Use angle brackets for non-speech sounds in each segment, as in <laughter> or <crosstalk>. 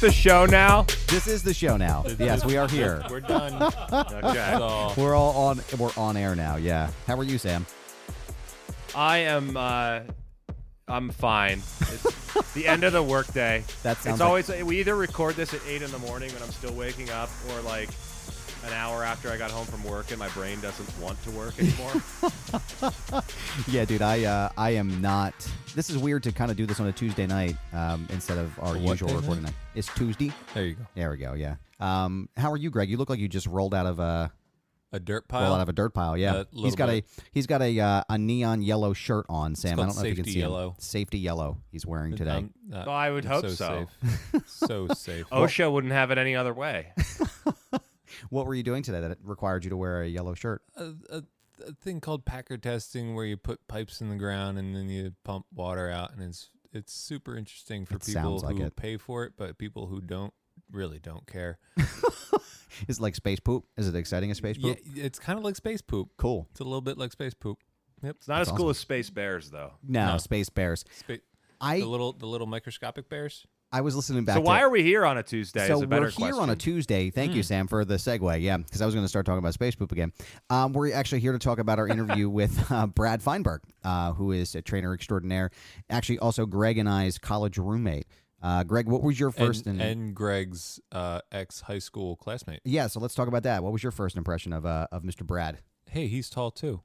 This the show now? This is the show now. Yes, we are here. We're done. <laughs> Okay. So, We're all on. We're on air now. Yeah. How are you, Sam? I am. Uh, I'm fine. It's the end of the workday. <laughs> That sounds It's like- always we either record this at eight in the morning when I'm still waking up, or like an hour after I got home from work and my brain doesn't want to work anymore. <laughs> <laughs> Yeah, dude. I uh, I am not. This is weird to kind of do this on a Tuesday night um, instead of our What usual day recording night? night. It's Tuesday. there you go. There we go. Yeah. Um, how are you, Greg? You look like you just rolled out of a A dirt rolled pile. out of a dirt pile. Yeah. A he's little got bit. a he's got a uh, a neon yellow shirt on. Sam, I don't know if you can safety see him. yellow. Safety yellow. He's wearing today. I'm, uh, Well, I would hope so. so. Safe. <laughs> so safe. OSHA wouldn't have it any other way. What were you doing today that required you to wear a yellow shirt? a, a, a thing called packer testing where you put pipes in the ground and then you pump water out and it's it's super interesting for It people like who it. pay for it but people who don't really don't care <laughs> Is it like space poop? Is it exciting as space yeah poop? it's kind of like space poop Cool. it's a little bit like space poop yep It's not That's as cool awesome. as Space Bears, though. No, No. space bears. Spa- I the little the little microscopic bears I was listening back. So why to, are we here on a Tuesday? so is a better we're here on a. Tuesday. Thank Hmm. you, Sam, for the segue. Yeah, because I was going to start talking about space poop again. Um, we're actually here to talk about our interview <laughs> with uh, Brad Feinberg, uh, who is a trainer extraordinaire. Actually, also Greg and I's college roommate. Uh, Greg, what was your first? and, in- and Greg's uh, ex high school classmate yeah, so let's talk about that. What was your first impression of uh, of Mr. Brad? hey he's tall too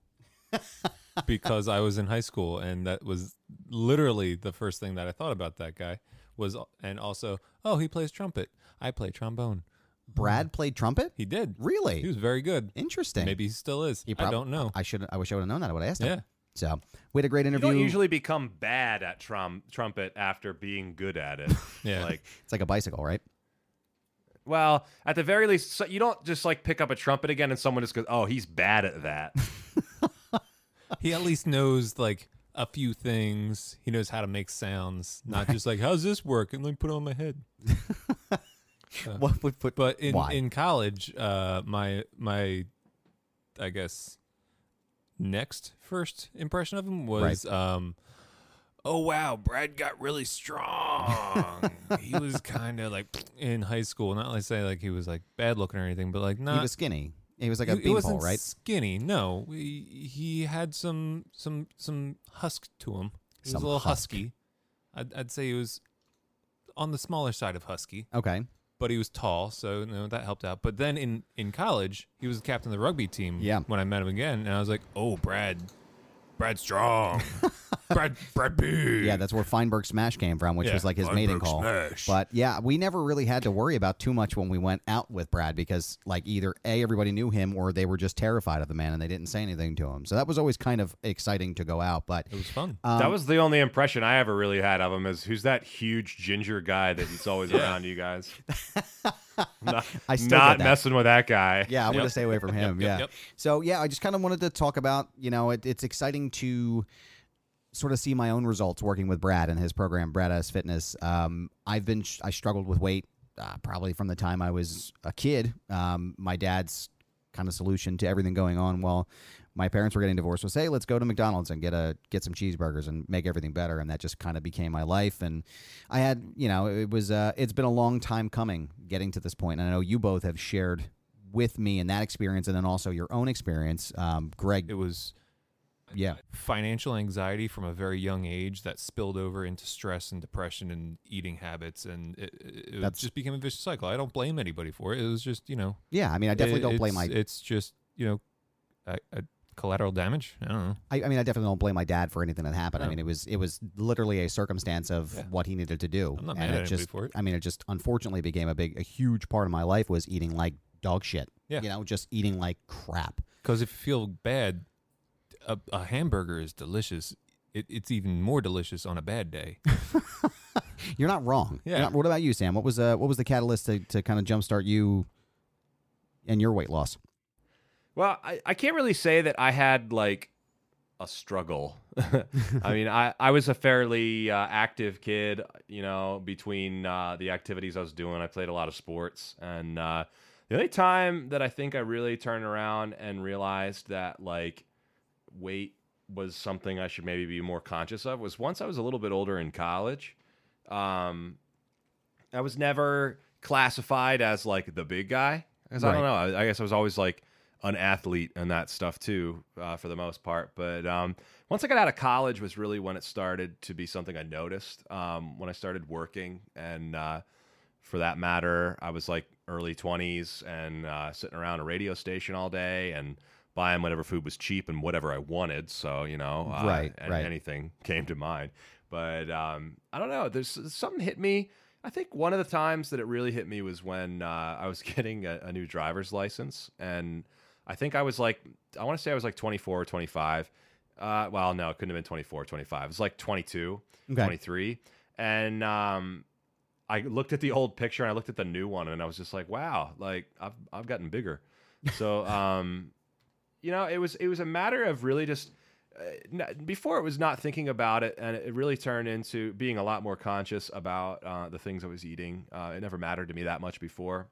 <laughs> because I was in high school and that was literally the first thing that I thought about that guy was and also oh he plays trumpet I play trombone Brad mm. played trumpet. he did Really he was very good interesting. maybe he still is He I don't know I should. I wish I would have known that. I would have asked him. yeah So we had a great interview. You interview. don't usually become bad at trum- trumpet after being good at it. <laughs> Yeah. Like, it's like a bicycle, right? well, at the very least, so you don't just like pick up a trumpet again and someone just goes, "Oh, he's bad at that." <laughs> he at least knows like a few things he knows how to make sounds not just like how's this work and then put it on my head <laughs> What would put? But in Why? in college, uh, my my, I guess, next first impression of him was, um, oh wow, Brad got really strong. <laughs> he was kind of like in high school. Not like say like he was like bad looking or anything, but like not. he was skinny. He was like a he, he wasn't beanpole, right? skinny. No, he, he had some some some husk to him. He Some was a little husk. husky. I'd, I'd say he was on the smaller side of husky Okay. but he was tall, so you know that helped out. But then in in college, he was the captain of the rugby team. Yeah. When I met him again, and I was like, "Oh, Brad, Brad Strong, <laughs> Brad Brad Big." Yeah, that's where Feinberg Smash came from, which Yeah, was like his mating Feinberg call. Smash. But yeah, we never really had to worry about too much when we went out with Brad because like either A, everybody knew him or they were just terrified of the man and they didn't say anything to him. So that was always kind of exciting to go out. But it was fun. um, that was the only impression I ever really had of him. Is who's that huge ginger guy that he's always around you guys? <laughs> not I still not get that. messing with that guy. Yeah, I'm going to stay away from him. Yep, yeah. yep. So yeah, I just kind of wanted to talk about, you know, it, it's exciting to sort of see my own results working with Brad and his program, Brad Ass Fitness. Um, I've been I struggled with weight uh, probably from the time I was a kid. Um, my dad's kind of solution to everything going on while my parents were getting divorced was, hey, let's go to McDonald's and get a get some cheeseburgers and make everything better. And that just kind of became my life. And I had, you know, it was uh, it's been a long time coming getting to this point. And I know you both have shared with me in that experience, and then also your own experience, um, Greg. It was Yeah. financial anxiety from a very young age that spilled over into stress and depression and eating habits, and it, it just became a vicious cycle. I don't blame anybody for it. It was just you know, Yeah, I mean, I definitely it- don't blame my. It's just you know, collateral damage. I don't know. I, I mean, I definitely don't blame my dad for anything that happened. I mean, it was it was literally a circumstance of Yeah. what he needed to do, I'm not and mad at it just. for it. I mean, it just unfortunately became a big, a huge part of my life was eating like dog shit. Yeah. you know, just eating like crap. Because if you feel bad, a, a hamburger is delicious. It, it's even more delicious on a bad day. <laughs> You're not wrong. You're Yeah. not- what about you, Sam? What was uh, what was the catalyst to, to kind of jumpstart you and your weight loss? Well, I, I can't really say that I had like a struggle. <laughs> I mean, I, I was a fairly uh, active kid, you know, between uh, the activities I was doing. I played a lot of sports. And uh, the only time that I think I really turned around and realized that like weight was something I should maybe be more conscious of was once I was a little bit older in college. Um, I was never classified as like the big guy. Because I don't know. I, I guess I was always like an athlete and that stuff too, uh, for the most part. But um, once I got out of college was really when it started to be something I noticed. Um, when I started working, and uh, for that matter, I was like early twenties and uh, sitting around a radio station all day and buying whatever food was cheap and whatever I wanted. So you know, uh, Right, right. anything <laughs> came to mind. But um, I don't know. There's something hit me. I think one of the times that it really hit me was when uh, I was <laughs> getting a, a new driver's license, and I think I was like, I want to say I was like 24 or 25. Uh, well, no, it couldn't have been 24 or 25. It was like 22, Okay. 23. And um, I looked at the old picture and I looked at the new one, and I was just like, wow, like I've I've gotten bigger. So, <laughs> um, you know, it was it was a matter of really just uh, before it was not thinking about it, and it really turned into being a lot more conscious about uh, the things I was eating. Uh, it never mattered to me that much before,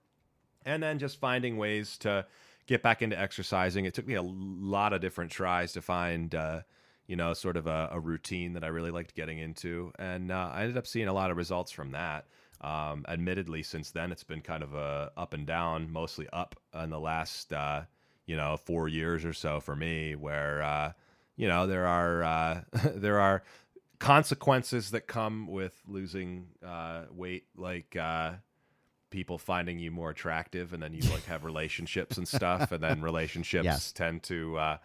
and then just finding ways to get back into exercising. It took me a lot of different tries to find. Uh, you know, sort of a, a routine that I really liked getting into, and uh, I ended up seeing a lot of results from that. Um, admittedly, since then it's been kind of a up and down, mostly up in the last uh, you know four years or so for me, where uh, you know there are uh, <laughs> there are consequences that come with losing uh, weight, like uh, people finding you more attractive, and then you like have relationships and stuff, and then <laughs> relationships Yes. tend to uh,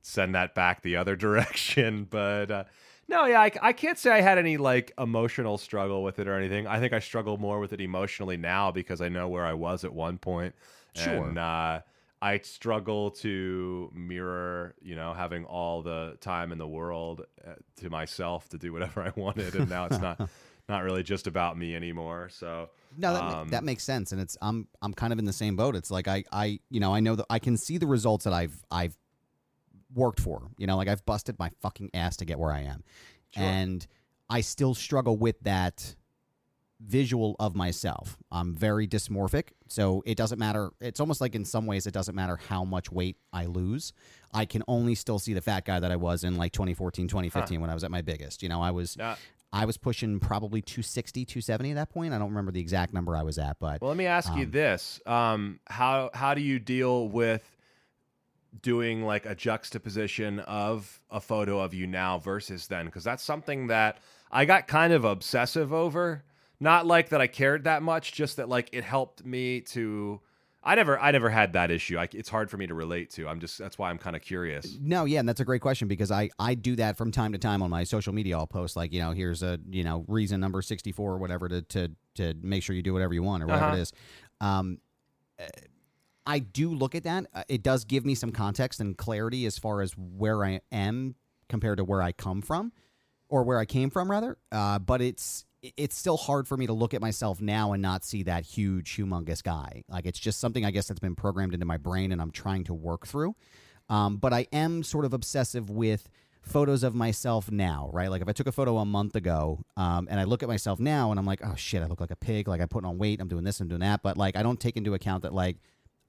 send that back the other <laughs> direction. But uh, no, yeah, I, I can't say I had any like emotional struggle with it or anything. I think I struggle more with it emotionally now because I know where I was at one point. Sure. And, uh, I struggle to mirror, you know, having all the time in the world uh, to myself to do whatever I wanted, and now it's not <laughs> not really just about me anymore. So No, that, um, that makes sense, and it's I'm I'm kind of in the same boat. It's like I I you know I know that I can see the results that I've I've worked for. You know, like I've busted my fucking ass to get where I am, and I still struggle with that visual of myself. I'm very dysmorphic, so it doesn't matter. It's almost like in some ways it doesn't matter how much weight I lose. I can only still see the fat guy that I was in like 2014, 2015 when I was at my biggest. You know, I was uh, I was pushing probably 260, 270 at that point. I don't remember the exact number I was at, but Well, let me ask you Um, this: um, how how do you deal with doing like a juxtaposition of a photo of you now versus then? Because that's something that I got kind of obsessive over. Not like that I cared that much, just that like it helped me to. I never I never had that issue. I, it's hard for me to relate to. I'm just that's why I'm kind of curious. no, yeah, and that's a great question because I I do that from time to time on my social media. I'll post like you know here's a you know reason number 64 or whatever to to to make sure you do whatever you want or whatever Uh-huh. it is. Um, uh, I do look at that. Uh, It does give me some context and clarity as far as where I am compared to where I come from, or where I came from rather. Uh, but it's it's still hard for me to look at myself now and not see that huge, humongous guy. Like it's just something I guess that's been programmed into my brain, and I'm trying to work through. Um, but I am sort of obsessive with photos of myself now, right? Like if I took a photo a month ago um, and I look at myself now and I'm like, oh shit, I look like a pig. Like I'm putting on weight. I'm doing this. I'm doing that. But like I don't take into account that like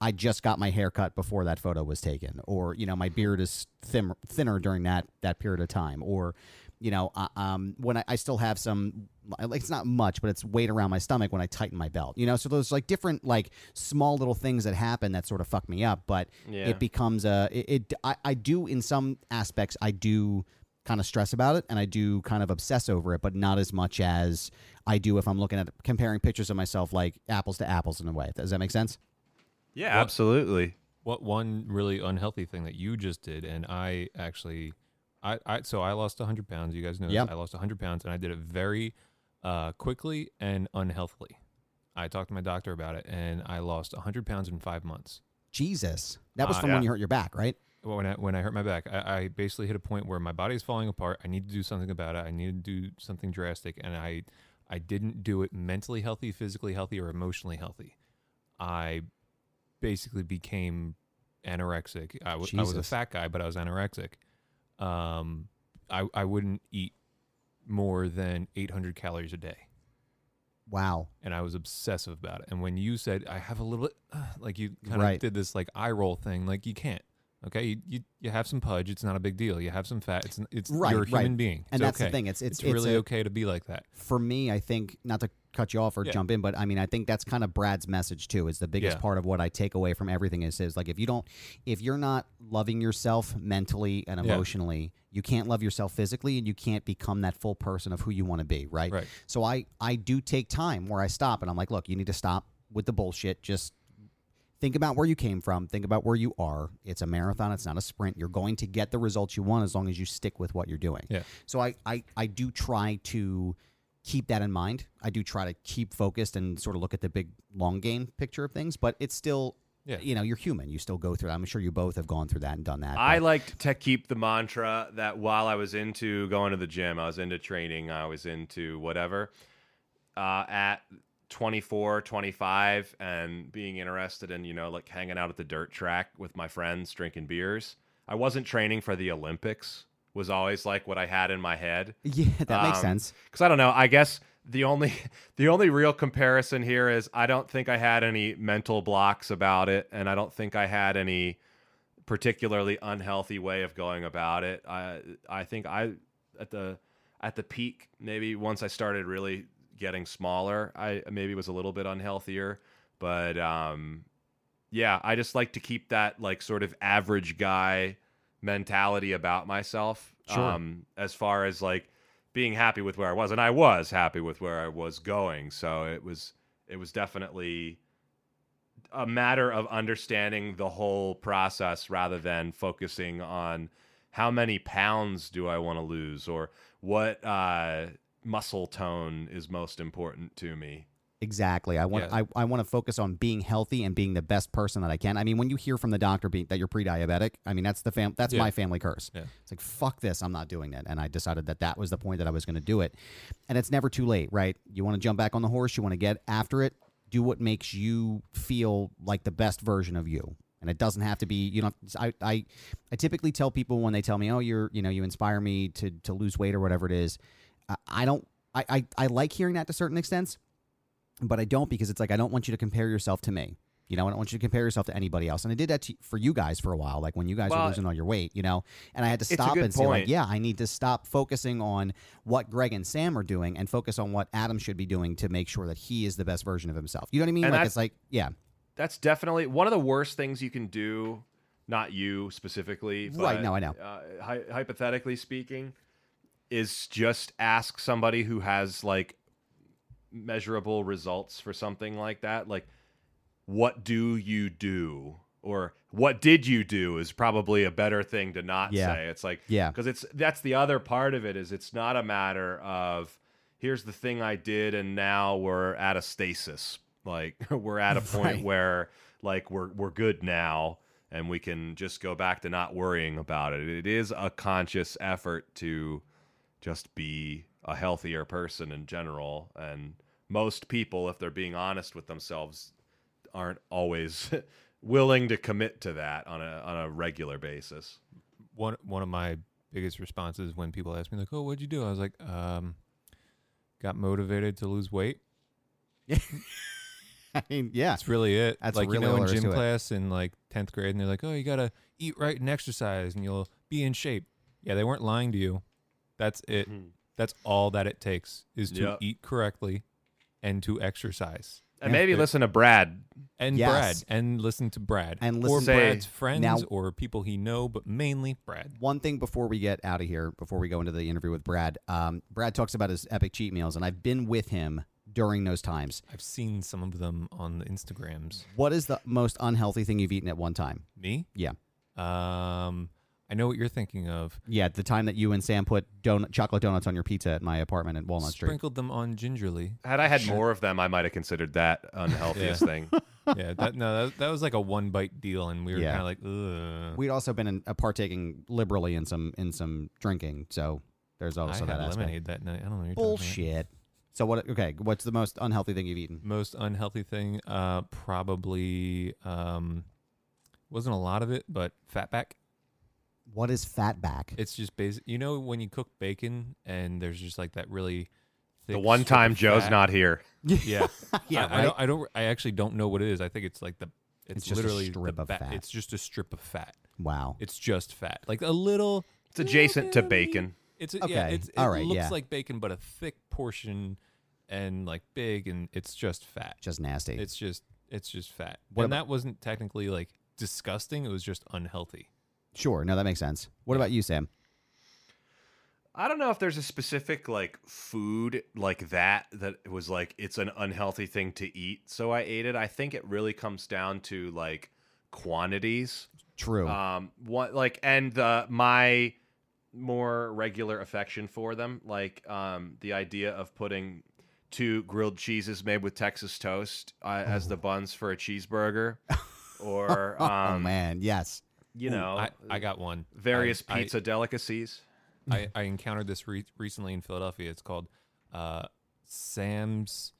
I just got my hair cut before that photo was taken, or you know my beard is thin, thinner during that that period of time, or you know uh, um, when I, I still have some like it's not much, but it's weight around my stomach when I tighten my belt. You know, so those like different like small little things that happen that sort of fuck me up, but Yeah. it becomes a it. it I, I do in some aspects I do kind of stress about it and I do kind of obsess over it, but not as much as I do if I'm looking at comparing pictures of myself like apples to apples in a way. Does that make sense? Yeah, absolutely. What one really unhealthy thing that you just did, and I actually, I, I so I lost 100 pounds. You guys know, this. Yep. I lost 100 pounds, and I did it very uh, quickly and unhealthily. I talked to my doctor about it, and I lost 100 pounds in five months. Jesus. That was Uh, from when you hurt your back, right? When I when I hurt my back, I, I basically hit a point where my body is falling apart. I need to do something about it. I need to do something drastic, and I I didn't do it mentally healthy, physically healthy, or emotionally healthy. I basically became anorexic. I was a fat guy, but I was anorexic. Um, I I wouldn't eat more than 800 calories a day Wow. and I was obsessive about it. And when you said I have a little bit, uh, like you kind Right. of did this like eye roll thing, like you can't. Okay, you, you you have some pudge. It's not a big deal. You have some fat. It's it's Right, you're a human right. being. And It's that's the thing, it's- it's- it's it's really a- okay to be like that. For me, I think not to cut you off or Yeah. jump in, but I mean, I think that's kind of Brad's message too. Is the biggest Yeah. part of what I take away from everything is is like if you don't, if you're not loving yourself mentally and Yeah. emotionally, you can't love yourself physically, and you can't become that full person of who you want to be. Right. Right. So I I do take time where I stop and I'm like, look, you need to stop with the bullshit. Just think about where you came from. Think about where you are. It's a marathon. It's not a sprint. You're going to get the results you want as long as you stick with what you're doing. Yeah. So I, I, I do try to keep that in mind. I do try to keep focused and sort of look at the big long game picture of things, but it's still, Yeah. you know, you're human. You still go through that. I'm sure you both have gone through that and done that. I but- liked to keep the mantra that while I was into going to the gym, I was into training, I was into whatever. Uh, at 24, 25, and being interested in, you know, like hanging out at the dirt track with my friends, drinking beers. I wasn't training for the Olympics, was always like what I had in my head. yeah, that makes Um, sense. Because I don't know. I guess the only <laughs> the only real comparison here is I don't think I had any mental blocks about it, and I don't think I had any particularly unhealthy way of going about it. I I think I at the at the peak maybe once I started really getting smaller, I maybe was a little bit unhealthier, but um yeah, I just like to keep that like sort of average guy mentality about myself. Sure. Um, as far as like being happy with where I was, and I was happy with where I was going. So it was it was definitely a matter of understanding the whole process rather than focusing on how many pounds do I want to lose or what uh, muscle tone is most important to me. Exactly. I want Yeah. I, I want to focus on being healthy and being the best person that I can. I mean, when you hear from the doctor be, that you're pre-diabetic, I mean that's the fam- that's Yeah. my family curse. Yeah. It's like fuck this, I'm not doing that. And I decided that that was the point that I was going to do it. And it's never too late, right? You want to jump back on the horse, you want to get after it, do what makes you feel like the best version of you. And it doesn't have to be, you know, I, I, I typically tell people when they tell me, oh, you're, you know, you inspire me to, to lose weight or whatever it is. I, I don't, I, I, I like hearing that to certain extents, but I don't because it's like, I don't want you to compare yourself to me. You know, I don't want you to compare yourself to anybody else. And I did that to, for you guys for a while, like when you guys were losing all your weight, you know, and I had to stop and say, like, yeah, I need to stop focusing on what Greg and Sam are doing and focus on what Adam should be doing to make sure that he is the best version of himself. You know what I mean? And like, it's like, yeah, That's definitely one of the worst things you can do. Not you specifically, but, Right, no, I know. Uh, hy- hypothetically speaking, is just ask somebody who has like measurable results for something like that. Like, what do you do? Or what did you do is probably a better thing to not Yeah. say. It's like, Yeah. because it's that's the other part of it is it's not a matter of here's the thing I did and now we're at a stasis. Like <laughs> we're at a <laughs> point Right. where like we're we're good now and we can just go back to not worrying about it. It is a conscious effort to just be a healthier person in general and most people if they're being honest with themselves aren't always <laughs> willing to commit to that on a on a regular basis. One one of my biggest responses when people ask me like, "Oh, what'd you do?" I was like, um, "Got motivated to lose weight." Yeah. <laughs> I mean, yeah. That's really it. That's like really you know in gym to it. class in like tenth grade, and they're like, "Oh, you gotta eat right and exercise, and you'll be in shape." Yeah, they weren't lying to you. That's it. Mhm. That's all that it takes is to Yep. eat correctly and to exercise. And maybe listen to Brad. And Yes. Brad, and listen to Brad, And or listen- Say- Brad's friends, Now- or people he know, but mainly Brad. One thing before we get out of here, before we go into the interview with Brad, um, Brad talks about his epic cheat meals, and I've been with him during those times. I've seen some of them on the Instagrams. What is the most unhealthy thing you've eaten at one time? Me? Yeah. Um, I know what you're thinking of. Yeah, the time that you and Sam put donut, chocolate donuts on your pizza at my apartment in Walnut Street. Sprinkled them on gingerly. Had I had more of them, I might have considered that unhealthiest Yeah. thing. <laughs> yeah, that no, that, that was like a one bite deal, and we were Yeah. kind of like, ugh. We'd also been in, uh, partaking liberally in some in some drinking, so there's I also had that aspect. lemonade that night. I don't know. What you're talking about. Bullshit. So what? Okay, what's the most unhealthy thing you've eaten? Most unhealthy thing, uh, probably um, wasn't a lot of it, but fatback. What is fatback? It's just basic. You know when you cook bacon and there's just like that really. Thick The one strip time of Joe's fat. not here. <laughs> Yeah, <laughs> yeah, I, I right. don't. I don't. I actually don't know what it is. I think it's like the. It's, It's just a literally strip the of ba- fat. It's just a strip of fat. wow. It's just fat, like a little. It's adjacent to bacon. It's a, yeah. Okay, It's, it all right, looks yeah. like bacon, but a thick portion, and like big, and it's just fat. Just nasty. It's just it's just fat. What and about- that wasn't technically like disgusting. It was just unhealthy. Sure. No, that makes sense. What about you, Sam? I don't know if there's a specific like food like that that was like it's an unhealthy thing to eat, so I ate it. I think it really comes down to like quantities. True. Um, what like and uh, my more regular affection for them, like um, the idea of putting two grilled cheeses made with Texas toast uh, as the buns for a cheeseburger, <laughs> or oh um, man, yes. You know, I, I got one. various I- I- pizza delicacies. I, I encountered this re- recently in Philadelphia. It's called uh, Sam's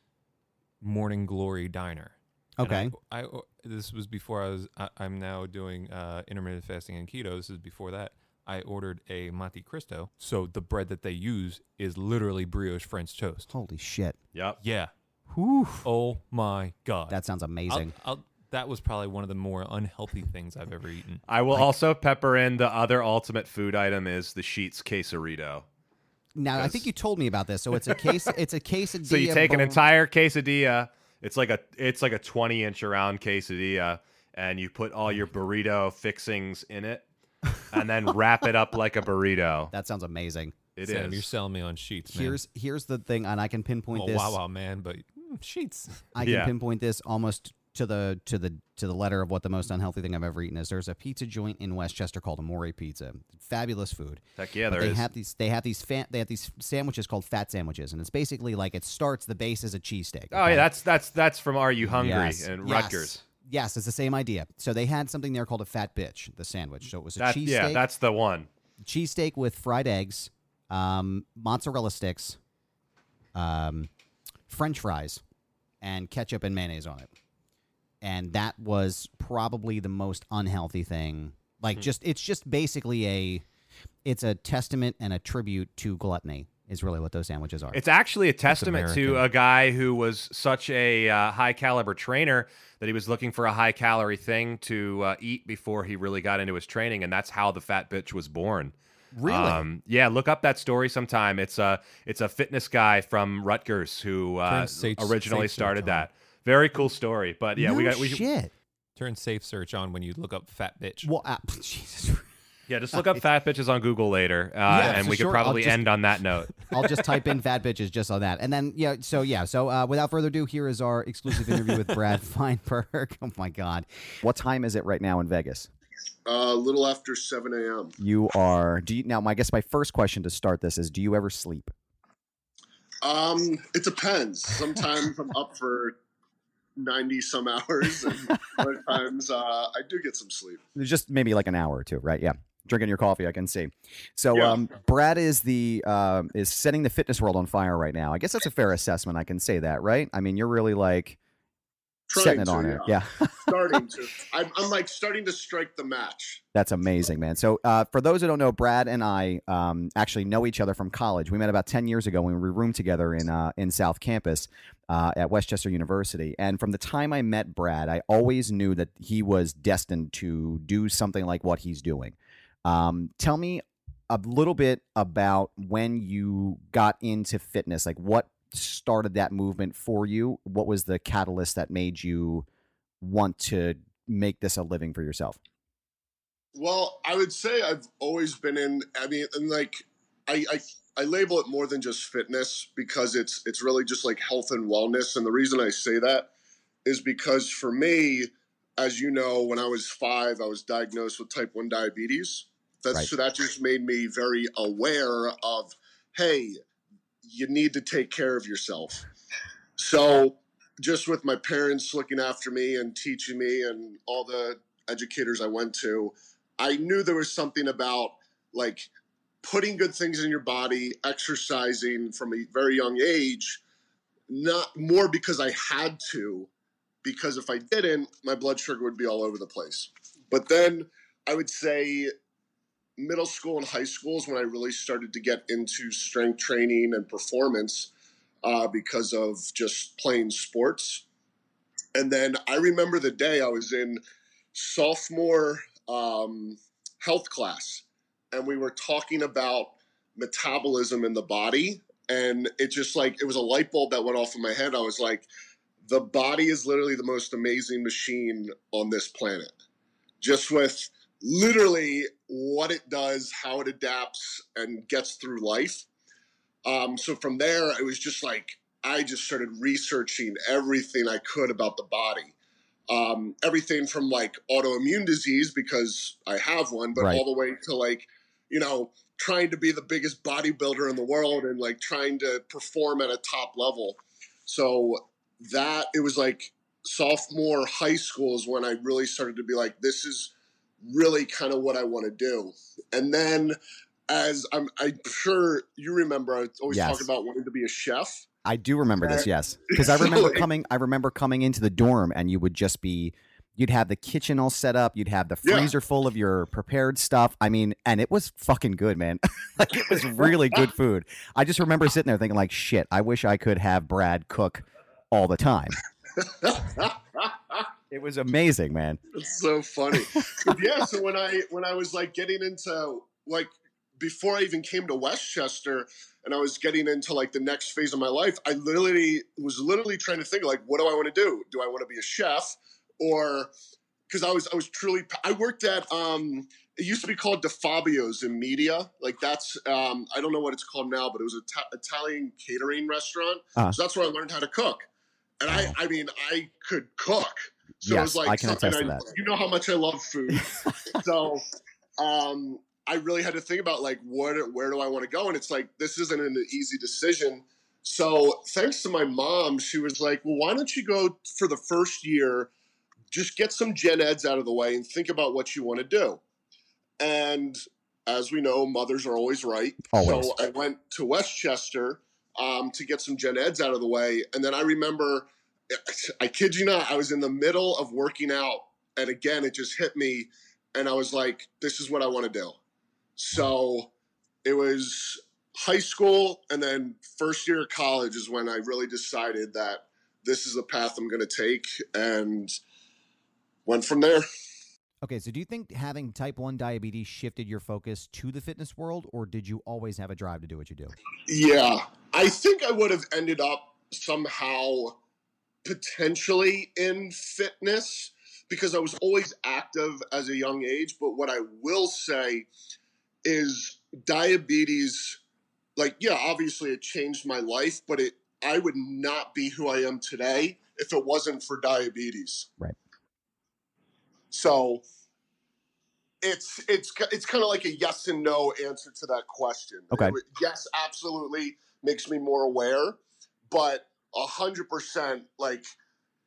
Morning Glory Diner. Okay. I, I this was before I was. I, I'm now doing uh, intermittent fasting and keto. This is before that. I ordered a Monte Cristo. So the bread that they use is literally brioche French toast. Holy shit. Yep. Yeah. Whew. Oh my god. That sounds I'll- amazing. I'll- that was probably one of the more unhealthy things I've ever eaten. I will also pepper in the other ultimate food item is the Sheetz quesarito. now I think you told me about this. So it's a case. it's a quesadilla. So you take an entire quesadilla. It's like a it's like a twenty inch around quesadilla, and you put all your burrito fixings in it, and then <laughs> wrap it up like a burrito. That sounds amazing. It Sam, is. you're selling me on Sheetz, man. Here's here's the thing, and I can pinpoint oh, this. wow, wow, man, but mm, Sheetz. I can Yeah. pinpoint this almost to the to the to the letter of what the most unhealthy thing I've ever eaten is. There's a pizza joint in West Chester called Amore Pizza. Fabulous food. Heck yeah, But there they is. have these they have these fat they have these sandwiches called fat sandwiches, and it's basically like it starts the base is a cheesesteak. oh okay? yeah, that's that's that's from RU Hungry Yes, and yes. Rutgers. Yes, it's the same idea. So they had something there called a fat bitch, the sandwich. So it was a cheesesteak, yeah, that's the one. cheesesteak with fried eggs, um, mozzarella sticks, um, French fries, and ketchup and mayonnaise on it. And that was probably the most unhealthy thing. Like, just it's just basically a, it's a testament and a tribute to gluttony. Is really what those sandwiches are. It's actually a testament to a guy who was such a uh, high caliber trainer that he was looking for a high calorie thing to uh, eat before he really got into his training, and that's how the fat bitch was born. really Um, yeah, look up that story sometime. It's a it's a fitness guy from Rutgers who uh, Turn originally safe started on. that. Very cool story. But yeah, no we got we shit. Turn safe search on when you look up fat bitch. Well, uh, <laughs> Jesus. yeah just look up fat bitches on Google later, uh, Yeah, and we sure. could I'll probably just- end on that note. <laughs> I'll just type in fat bitches just on that. And then, yeah, so yeah, so uh, without further ado, here is our exclusive interview with Brad <laughs> Feinberg. Oh my God. What time is it right now in Vegas? Uh, a little after 7 a.m. You are, do you, now, my, I guess my first question to start this is do you ever sleep? Um, it depends. Sometimes I'm up for 90 some hours, and <laughs> other times uh, I do get some sleep. Just maybe like an hour or two, right? Yeah. Drinking your coffee, I can see. So, Yeah. um, Brad is the uh, is setting the fitness world on fire right now. I guess that's a fair assessment. I can say that, right? I mean, you're really like setting it to, on there. Yeah. <laughs> starting to. <laughs> I'm, I'm like starting to strike the match. That's amazing, man. So, uh, for those who don't know, Brad and I um, actually know each other from college. We met about ten years ago when we roomed together in uh, in South Campus uh, at West Chester University. And from the time I met Brad, I always knew that he was destined to do something like what he's doing. Um, tell me a little bit about when you got into fitness. Like, what started that movement for you? What was the catalyst that made you want to make this a living for yourself? Well, I would say I've always been in. I mean, and like I, I I label it more than just fitness because it's it's really just like health and wellness. And the reason I say that is because for me, as you know, when I was five, I was diagnosed with type one diabetes. That's Right. so that just made me very aware of, hey, you need to take care of yourself. So just with my parents looking after me and teaching me and all the educators I went to, I knew there was something about like putting good things in your body, exercising from a very young age, not more because I had to, because if I didn't, my blood sugar would be all over the place. But then I would say middle school and high school is when I really started to get into strength training and performance uh, because of just playing sports. And then I remember the day I was in sophomore um, health class, and we were talking about metabolism in the body. And it just like, it was a light bulb that went off in my head. I was like, the body is literally the most amazing machine on this planet. Just with literally what it does, how it adapts, and gets through life. Um, so from there, it was just like I just started researching everything I could about the body. Um, everything from like autoimmune disease because I have one, but Right. all the way to like, you know, trying to be the biggest bodybuilder in the world and like trying to perform at a top level. So that it was like sophomore high school is when I really started to be like, this is really kind of what I want to do. And then as I'm, I'm sure you remember, I always Yes. talk about wanting to be a chef. I do remember this, Uh, yes, because I remember <laughs> coming. I remember coming into the dorm, and you would just be, you'd have the kitchen all set up, you'd have the Yeah. freezer full of your prepared stuff. I mean, and it was fucking good, man. <laughs> like it was really good <laughs> food. I just remember sitting there thinking, like, shit, I wish I could have Brad cook all the time. It was amazing, man. It's so funny. <laughs> yeah, so when I when I was like getting into like before I even came to West Chester and I was getting into like the next phase of my life, I literally was literally trying to think like what do I want to do? Do I want to be a chef or cuz I was I was truly I worked at um it used to be called DeFabio's in Media. Like that's um I don't know what it's called now, but it was an Italian catering restaurant. Uh-huh. So that's where I learned how to cook. And I I mean I could cook. So it was Yes, like I can attest to that. You know how much I love food. <laughs> so um, I really had to think about like what where do I want to go? And it's like this isn't an easy decision. So thanks to my mom, she was like, Well, why don't you go for the first year, just get some gen eds out of the way and think about what you want to do. And as we know, mothers are always right. Always. So I went to West Chester um, to get some gen eds out of the way. And then I remember I kid you not, I was in the middle of working out, and again, it just hit me, and I was like, "This is what I want to do." So it was high school, and then first year of college is when I really decided that this is the path I'm going to take, and went from there. Okay, so do you think having type 1 diabetes shifted your focus to the fitness world, or did you always have a drive to do what you do? Yeah, I think I would have ended up somehow potentially in fitness because I was always active as a young age. But what I will say is diabetes, like, yeah, obviously it changed my life, but it I would not be who I am today if it wasn't for diabetes. Right. So it's it's it's kind of like a yes and no answer to that question. Okay. Yes, absolutely makes me more aware, but a hundred percent like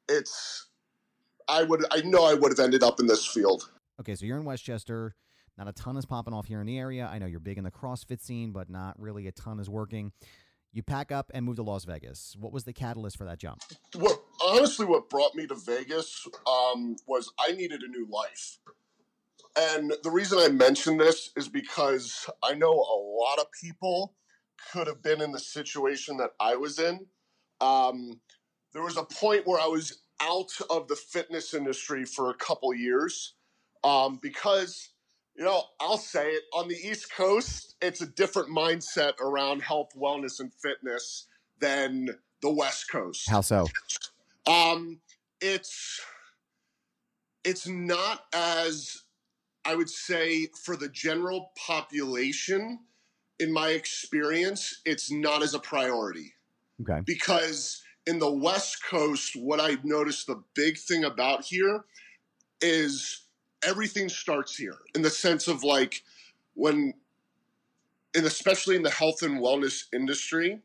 it's. I would I know I would have ended up in this field. Okay, so you're in West Chester. Not a ton is popping off here in the area. I know you're big in the CrossFit scene, but not really a ton is working. You pack up and move to Las Vegas. What was the catalyst for that jump? What honestly, what brought me to Vegas um, was I needed a new life. And the reason I mention this is because I know a lot of people could have been in the situation that I was in. Um, there was a point where I was out of the fitness industry for a couple years um, because, you know, I'll say it on the East Coast, it's a different mindset around health, wellness, and fitness than the West Coast. How so? Um, it's it's not as I would say for the general population. In my experience, it's not as a priority Okay. because in the West Coast, what I noticed the big thing about here is everything starts here in the sense of like when, and especially in the health and wellness industry,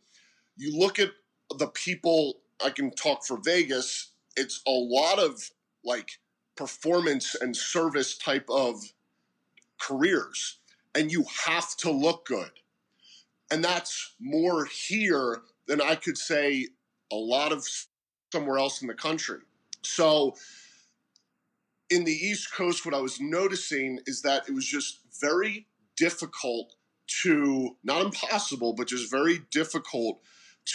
you look at the people, I can talk for Vegas, it's a lot of like performance and service type of careers, and you have to look good. And that's more here than I could say a lot of somewhere else in the country. So, in the East Coast, what I was noticing is that it was just very difficult to, not impossible, but just very difficult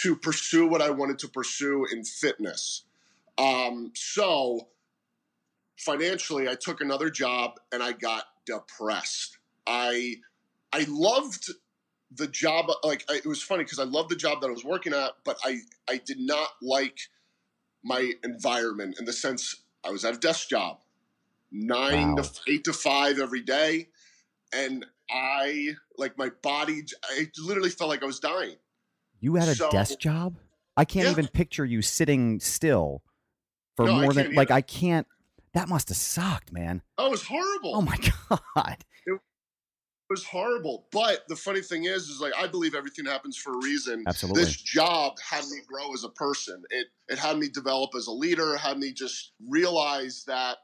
to pursue what I wanted to pursue in fitness. Um, so, financially, I took another job and I got depressed. I I loved the job like I, it was funny because I loved the job that I was working at, but I I did not like my environment in the sense I was at a desk job, nine Wow. to eight to five every day, and I like my body. I literally felt like I was dying. You had a So- desk job? I can't Yeah. even picture you sitting still for No, more than can't like. I can't. That must have sucked, man. Oh, it was horrible. Oh my <laughs> god. It was horrible. But the funny thing is, is like I believe everything happens for a reason. Absolutely. This job had me grow as a person. It it had me develop as a leader. Had me just realize that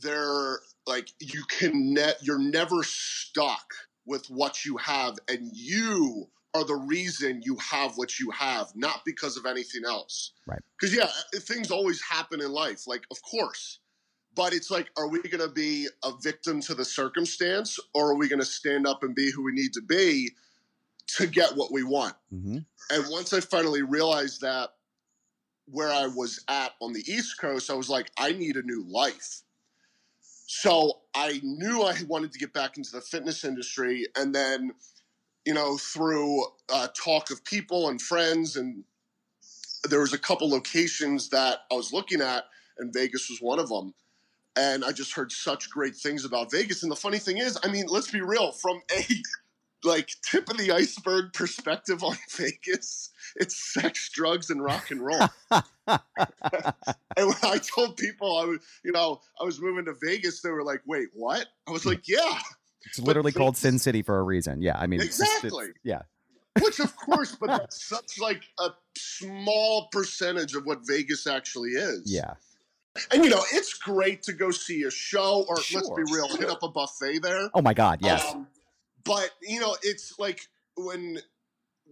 there, like you can net, you're never stuck with what you have, and you are the reason you have what you have, not because of anything else. Right. Because yeah, things always happen in life. Like of course. But it's like, are we going to be a victim to the circumstance, or are we going to stand up and be who we need to be to get what we want? hmm And once I finally realized that where I was at on the East Coast, I was like, I need a new life. So I knew I wanted to get back into the fitness industry. And then, you know, through uh, talk of people and friends, and there was a couple locations that I was looking at, and Vegas was one of them. And I just heard such great things about Vegas. And the funny thing is, I mean, let's be real, from a <laughs> like tip of the iceberg perspective on <laughs> Vegas, it's sex, drugs, and rock and roll. <laughs> and when I told people I was, you know, I was moving to Vegas, they were like, "Wait, what?" I was like, "Yeah," It's literally called Sin City for a reason. Yeah, I mean, it's just- it's- Exactly. yeah, which of course, but that's such like a small percentage of what Vegas actually is. yeah. And you know, it's great to go see a show, or let's be real, hit up a buffet there. Oh my God, yes. Um, but you know, it's like when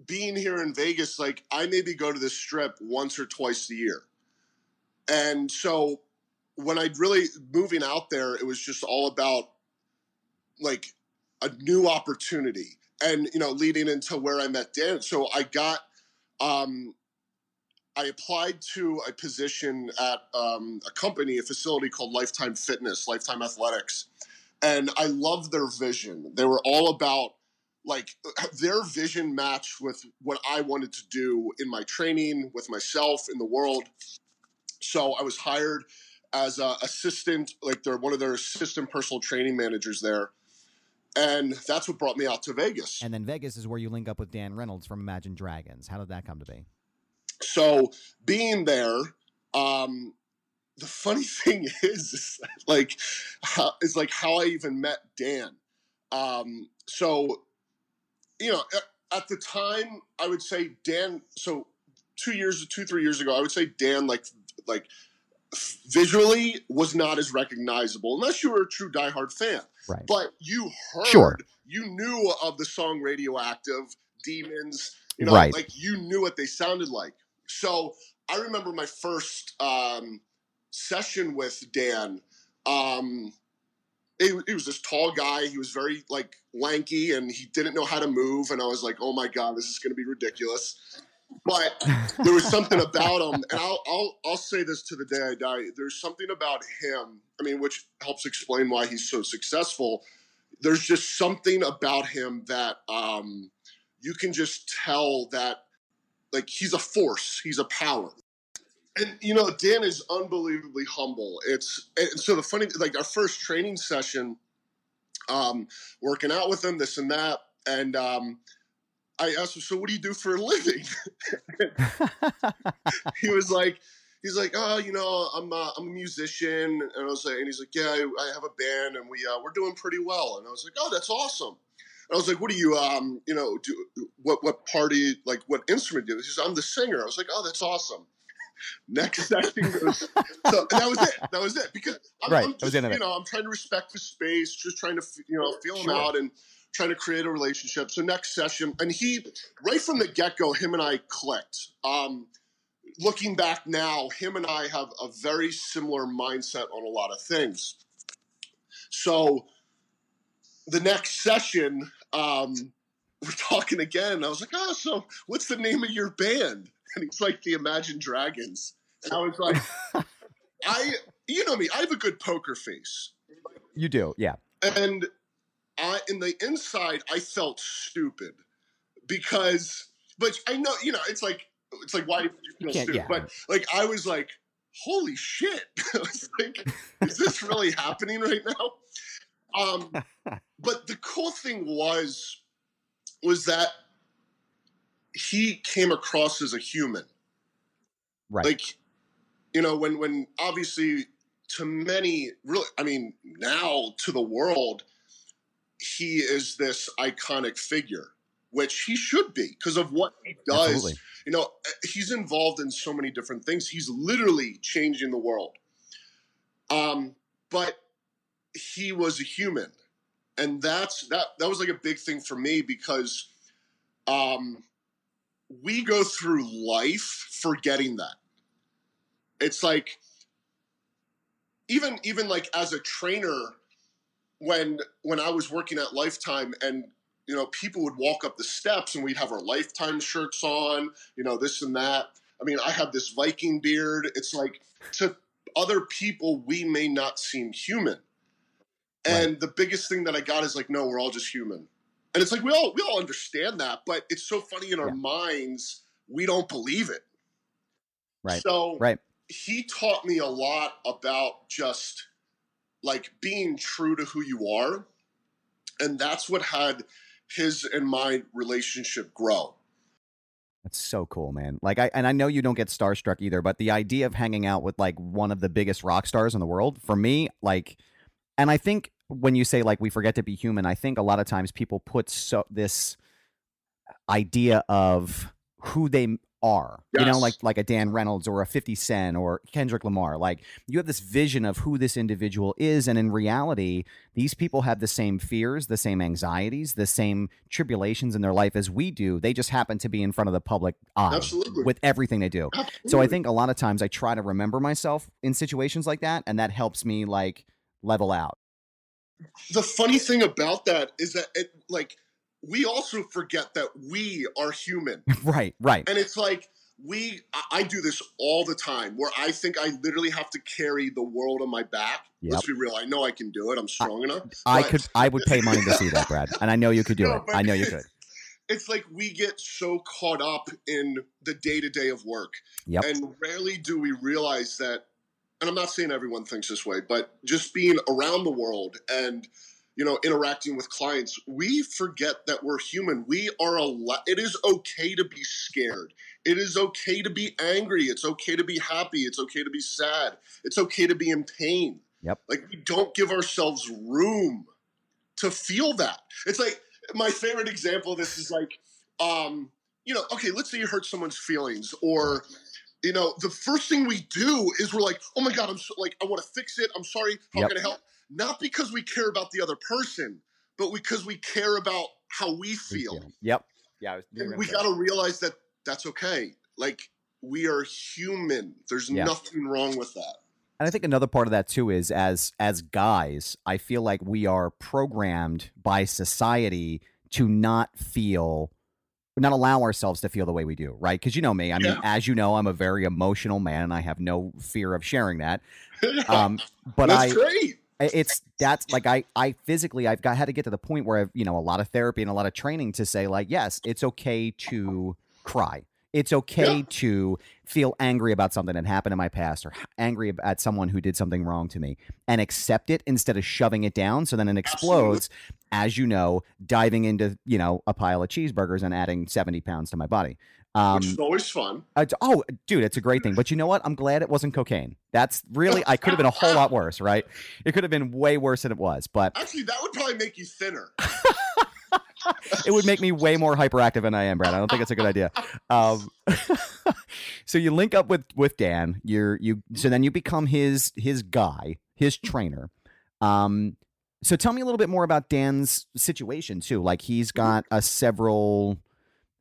being here in Vegas, like I maybe go to the strip once or twice a year. And so when I really moving out there, it was just all about like a new opportunity. And you know, leading into where I met Dan. So I got um I applied to a position at um, a company, a facility called Lifetime Fitness, Lifetime Athletics and I love their vision. They were all about like <clears throat> their vision matched with what I wanted to do in my training with myself in the world. So I was hired as a assistant, like they're one of their assistant personal training managers there. And that's what brought me out to Vegas. And then Vegas is where you link up with Dan Reynolds from Imagine Dragons. How did that come to be? So being there, um, the funny <laughs> thing is, is like, how, is like how I even met Dan. Um, so, you know, at, at the time, I would say Dan. So two years, two three years ago, I would say Dan, like, like visually was not as recognizable unless you were a true diehard fan. Right. But you heard, Sure. you knew of the song Radioactive, Demons, you know, Right. like you knew what they sounded like. So I remember my first um, session with Dan. Um, he, he was this tall guy. He was very like lanky, and he didn't know how to move. And I was like, "Oh my god, this is going to be ridiculous." But there was something about him, and I'll, I'll I'll say this to the day I die. There's something about him. I mean, which helps explain why he's so successful. There's just something about him that um, you can just tell that like he's a force, he's a power. And you know, Dan is unbelievably humble. It's and so the funny like our first training session, um, working out with him, this and that, and um, I asked him, "So what do you do for a living?" <laughs> he was like, "He's like, oh, you know, I'm uh, I'm a musician," and I was like, and he's like, "Yeah, I, I have a band, and we uh, we're doing pretty well." And I was like, "Oh, that's awesome." I was like, "What do you, um, you know, do what what party like what instrument do?" He says, "I'm the singer." I was like, "Oh, that's awesome." <laughs> Next session goes, so that was it. That was it because I'm, Right, I'm just, you know, I'm trying to respect the space, just trying to you know feel him Sure. out and trying to create a relationship. So next session, and he right from the get go, him and I clicked. Um, looking back now, him and I have a very similar mindset on a lot of things. So the next session, um, <laughs> we're talking again. I was like, oh, so what's the name of your band? <laughs> And he's like, the Imagine Dragons. And I was like, <laughs> I, you know me, I have a good poker face. You do, yeah. And I, in the inside, I felt stupid because, but I know, you know, it's like, it's like, why did you feel stupid? yeah. But like, I was like, holy shit. I was like, is this really happening right now? Um, <laughs> but the cool thing was, was that he came across as a human Right. like you know when when obviously to many really i mean now to the world he is this iconic figure which he should be because of what he does Absolutely. you know he's involved in so many different things he's literally changing the world um but he was a human. And that's that that was like a big thing for me because um we go through life forgetting that. It's like even even like as a trainer when when i was working at lifetime and you know people would walk up the steps and we'd have our lifetime shirts on you know this and that. I mean i have this viking beard. It's like to other people we may not seem human and the biggest thing that i got is like no we're all just human and it's like we all we all understand that but it's so funny in our Yeah. minds we don't believe it Right. so Right. he taught me a lot about just like being true to who you are and that's what had his and my relationship grow That's so cool, man. Like I and I know you don't get starstruck either, but the idea of hanging out with like one of the biggest rock stars in the world, for me, like and I think when you say like we forget to be human, I think a lot of times people put so this idea of who they are. You know, like like a Dan Reynolds or a 50 Cent or Kendrick Lamar. Like you have this vision of who this individual is and in reality, these people have the same fears, the same anxieties, the same tribulations in their life as we do. They just happen to be in front of the public eye Absolutely. with everything they do. So I think a lot of times I try to remember myself in situations like that and that helps me like level out. the funny thing about that is that it like we also forget that we are human <laughs> right, right. and it's like we I, I do this all the time where i think i literally have to carry the world on my back let's be real i know i can do it i'm strong enough I but- could I would pay money to see that, Brad. <laughs> And I know you could do No, it. I know you could. <laughs> it's like we get so caught up in the day to day of work. Yep. And rarely do we realize that, and I'm not saying everyone thinks this way, but just being around the world and, you know, interacting with clients, we forget that we're human. We are a lot. It is okay to be scared. It is okay to be angry. It's okay to be happy. It's okay to be sad. It's okay to be in pain. Yep. Like we don't give ourselves room to feel that. It's like my favorite example of this is like, um, you know, okay, let's say you hurt someone's feelings, or you know, the first thing we do is we're like, oh my god, I'm so, like, I want to fix it. I'm sorry. How Yep. can I help? Not because we care about the other person, but because we care about how we feel. Yep. Yeah. We got to realize that that's okay. Like we are human. There's Yeah. nothing wrong with that. And I think another part of that too is as as guys, I feel like we are programmed by society to not feel not allow ourselves to feel the way we do, right? Because you know me. I mean, Yeah. as you know, I'm a very emotional man and I have no fear of sharing that. <laughs> Um, but That's I great. I- it's that's like I I physically I've got had to get to the point where I've you know a lot of therapy and a lot of training to say like yes it's okay to cry it's okay Yeah. to feel angry about something that happened in my past or angry at someone who did something wrong to me and accept it instead of shoving it down so then it explodes as you know diving into you know a pile of cheeseburgers and adding 70 pounds to my body um which is always fun. uh, oh, dude, it's a great thing. But you know what? I'm glad it wasn't cocaine. That's really, I could have been a whole lot worse, right? It could have been way worse than it was, but Actually, that would probably make you thinner. <laughs> <laughs> it would make me way more hyperactive than I am, Brad. I don't think it's a good idea. Um, <laughs> so you link up with with Dan. You're you. So then you become his his guy, his trainer. Um, so tell me a little bit more about Dan's situation too. Like he's got a several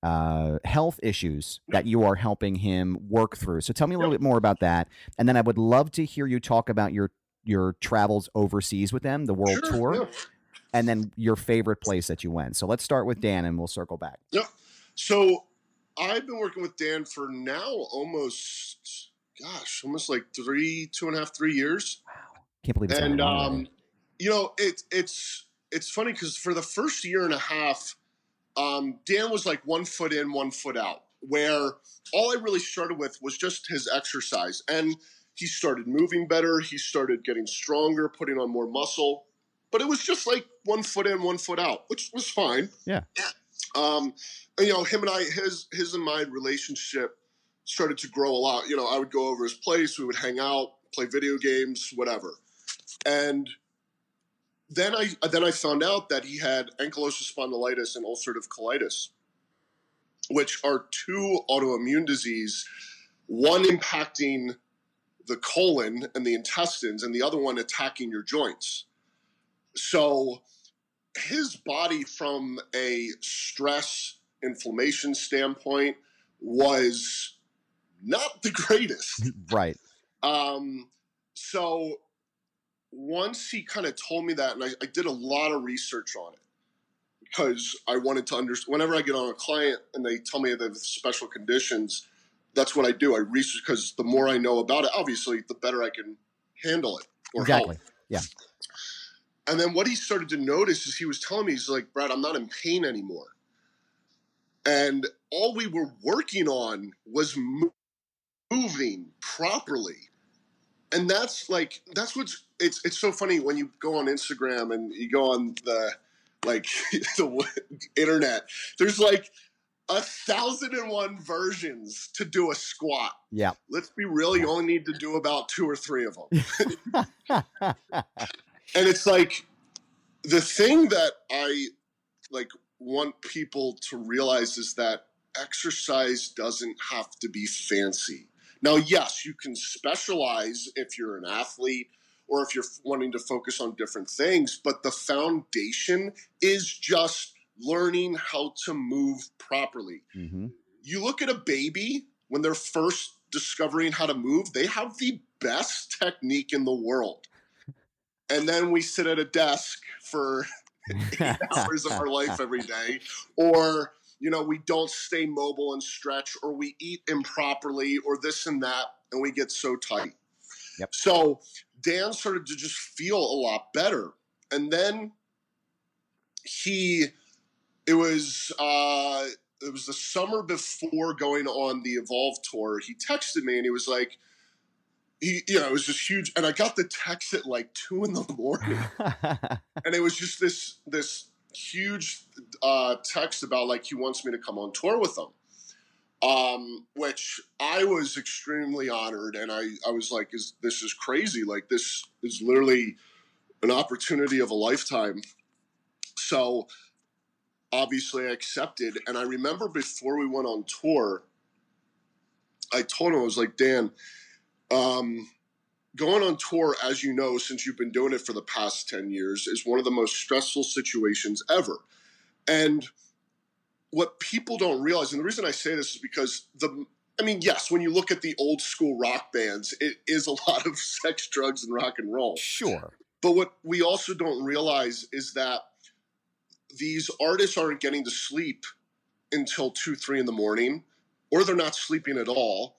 uh, health issues that you are helping him work through. So tell me a little bit more about that, and then I would love to hear you talk about your your travels overseas with them, the world Sure, tour, yeah. And then your favorite place that you went. So let's start with Dan, and we'll circle back. Yeah. So I've been working with Dan for now almost, gosh, almost like three, two and a half, three years. Wow. Can't believe it's and um, you know, it, it's it's funny because for the first year and a half, um, Dan was like one foot in, one foot out. Where all I really started with was just his exercise, and he started moving better. He started getting stronger, putting on more muscle. But it was just like one foot in, one foot out, which was fine. Yeah. Um, you know, him and I, his his and my relationship started to grow a lot. You know, I would go over his place, we would hang out, play video games, whatever. And then I then I found out that he had ankylosing spondylitis and ulcerative colitis, which are two autoimmune disease, one impacting the colon and the intestines, and the other one attacking your joints. So his body, from a stress inflammation standpoint, was not the <laughs> greatest. right. Um, so once he kind of told me that, and I, I did a lot of research on it because I wanted to understand. Whenever I get on a client and they tell me they have special conditions, that's what I do. I research because the more I know about it, obviously, the better I can handle it or Exactly. help. Yeah. And then what he started to notice is he was telling me, he's like, Brad, I'm not in pain anymore. And all we were working on was moving properly. And that's like, that's what's, it's, it's so funny when you go on Instagram and you go on the, like, <laughs> the internet, there's like a thousand and one versions to do a squat. Yeah. Let's be real, you only need to do about two or three of them. <laughs> <laughs> and it's like the thing that i like want people to realize is that exercise doesn't have to be fancy. Now yes you can specialize if you're an athlete or if you're wanting to focus on different things but the foundation is just learning how to move properly. Hmm you look at a baby when they're first discovering how to move, they have the best technique in the world. And then we sit at a desk for <laughs> eight <laughs> hours of our life every day, or you know, we don't stay mobile and stretch, or we eat improperly, or this and that, and we get so tight. Yep. So Dan started to just feel a lot better. And then he it was uh it was the summer before going on the Evolve tour. He texted me and he was like, he, you know, it was just huge. And I got the text at like two in the morning, <laughs> and it was just this this huge uh, text about like he wants me to come on tour with him. Um, which I was extremely honored, and I I was like, is this is crazy? Like this is literally an opportunity of a lifetime. So obviously I accepted. And I remember before we went on tour, I told him, I was like, Dan, um, going on tour, as you know, since you've been doing it for the past 10 years, is one of the most stressful situations ever. And what people don't realize, and the reason I say this is because the I mean, yes, when you look at the old school rock bands, it is a <laughs> lot of sex, drugs, and rock and roll. Sure. But what we also don't realize is that these artists aren't getting to sleep until two, three in the morning, or they're not sleeping at all.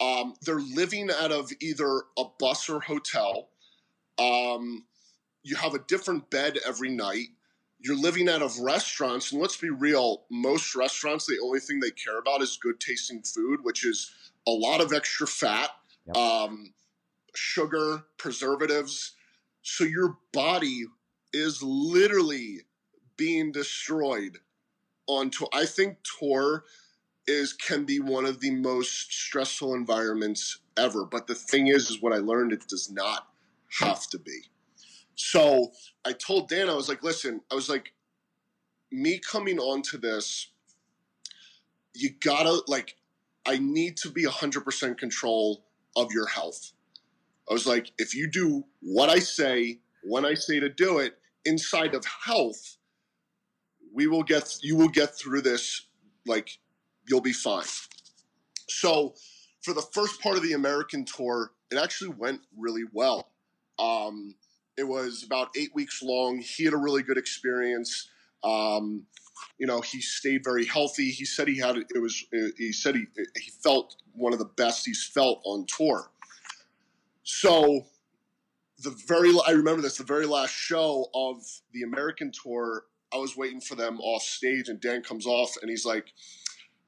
Um, they're living out of either a bus or hotel. Um, you have a different bed every night. You're living out of restaurants, and let's be real, most restaurants, the only thing they care about is good tasting food, which is a lot of extra fat, Yep. um, sugar, preservatives. So your body is literally being destroyed on tour. I think tour is can be one of the most stressful environments ever. But the thing is, is what I learned it does not have to be. So I told Dan, I was like, listen, I was like, me coming onto this, you gotta like, I need to be hundred percent control of your health. I was like, if you do what I say when I say to do it inside of health, we will get you will get through this like you'll be fine. So for the first part of the American tour, it actually went really well. Um, it was about eight weeks long. He had a really good experience. Um, you know, he stayed very healthy. He said he had it was. He said he he felt one of the best he's felt on tour. So the very I remember this the very last show of the American tour. I was waiting for them off stage, and Dan comes off, and he's like,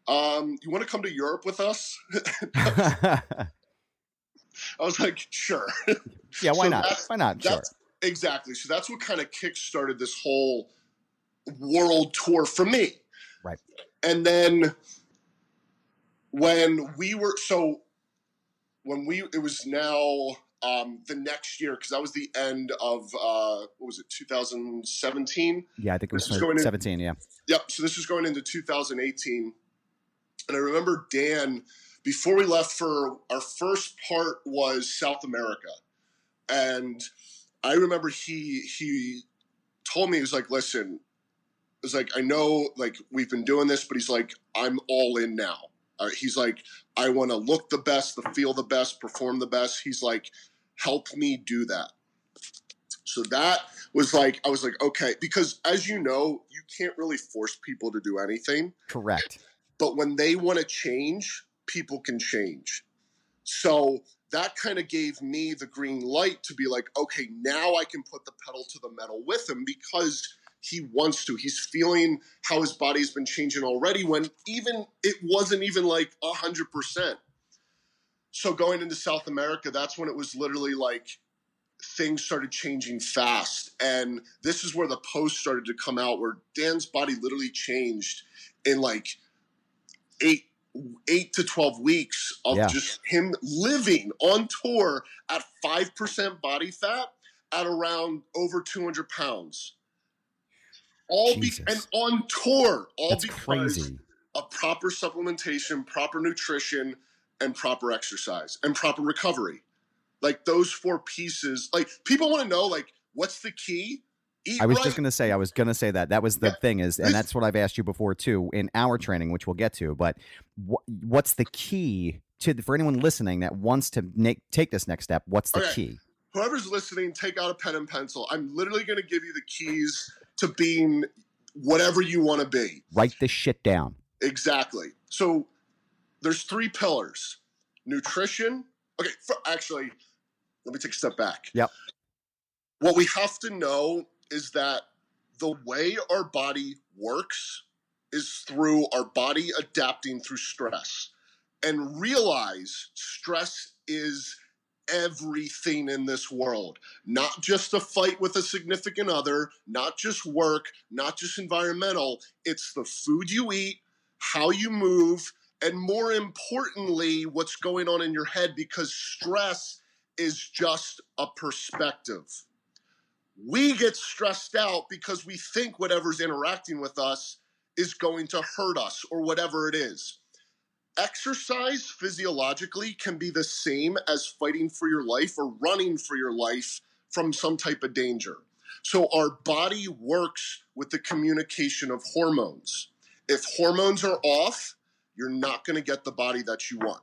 um, "You want to come to Europe with us?" <laughs> I was like, "Sure." <laughs> yeah, why So not? Why not? Sure. Exactly. So that's what kind of kick-started this whole world tour for me. Right. And then when we were so when we it was now um, the next year because that was the end of uh, what was it 2017 Yeah, I think it was is going in- Yeah. Yep. So this was going into 2018. And I remember Dan, before we left for our first part was South America. And I remember he he told me, he was like, listen, it was like, I know like we've been doing this, but he's like, I'm all in now. Uh, he's like, I want to look the best, the feel the best, perform the best. He's like, help me do that. So that was like, I was like, okay, because as you know, you can't really force people to do anything. Correct. But when they want to change, people can change. So that kind of gave me the green light to be like, okay, now I can put the pedal to the metal with him because he wants to. He's feeling how his body's been changing already when even it wasn't even like 100%. So going into South America, that's when it was literally like things started changing fast. And this is where the post started to come out where Dan's body literally changed in like eight eight to 12 weeks of Yeah. just him living on tour at 5% body fat at around over 200 pounds all be, and on tour all That's because crazy. of proper supplementation proper nutrition and proper exercise and proper recovery like those four pieces like people want to know like what's the key eat I was right. just going to say, I was going to say that. That was the Yeah. thing is, and that's what I've asked you before too in our training, which we'll get to. But wh- what's the key to for anyone listening that wants to make, take this next step? What's the Okay. key? whoever's listening, take out a pen and pencil. I'm literally going to give you the keys to being whatever you want to be. Write this shit down. Exactly. So there's three pillars: nutrition. Okay, for, actually, let me take a step back. Yep. What we have to know is that the way our body works is through our body adapting through stress, and realize stress is everything in this world. Not just a fight with a significant other, not just work, not just environmental. It's the food you eat, how you move, and more importantly, what's going on in your head because stress is just a perspective. We get stressed out because we think whatever's interacting with us is going to hurt us or whatever it is. Exercise physiologically can be the same as fighting for your life or running for your life from some type of danger. So, our body works with the communication of hormones. If hormones are off, you're not going to get the body that you want.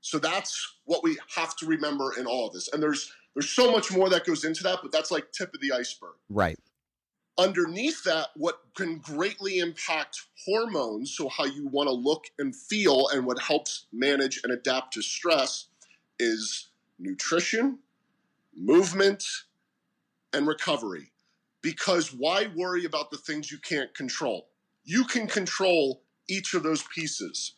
So that's what we have to remember in all of this. And there's there's so much more that goes into that, but that's like tip of the iceberg. Right. Underneath that, what can greatly impact hormones, so how you want to look and feel, and what helps manage and adapt to stress, is nutrition, movement, and recovery. Because why worry about the things you can't control? You can control each of those pieces.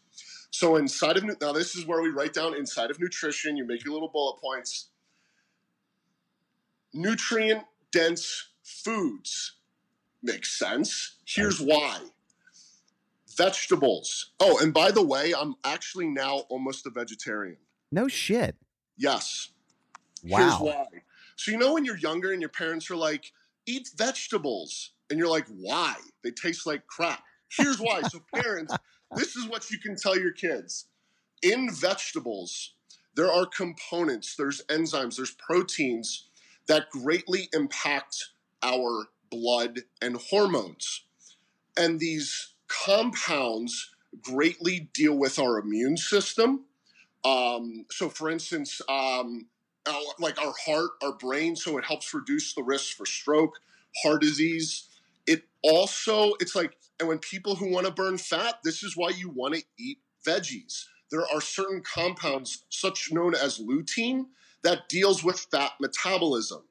So inside of now, this is where we write down inside of nutrition. You make your little bullet points. Nutrient dense foods makes sense. Here's why. Vegetables. Oh, and by the way, I'm actually now almost a vegetarian. No shit. Yes. Wow. Here's why. So you know when you're younger and your parents are like, eat vegetables, and you're like, why? They taste like crap. Here's why. so <laughs> parents, this is what you can tell your kids. In vegetables, there are components, there's enzymes, there's proteins that greatly impact our blood and hormones. And these compounds greatly deal with our immune system. Um, so, for instance, um, like our heart, our brain, so it helps reduce the risk for stroke, heart disease. It also, it's like, and when people who want to burn fat, this is why you want to eat veggies. There are certain compounds, such known as lutein, that deals with fat metabolism.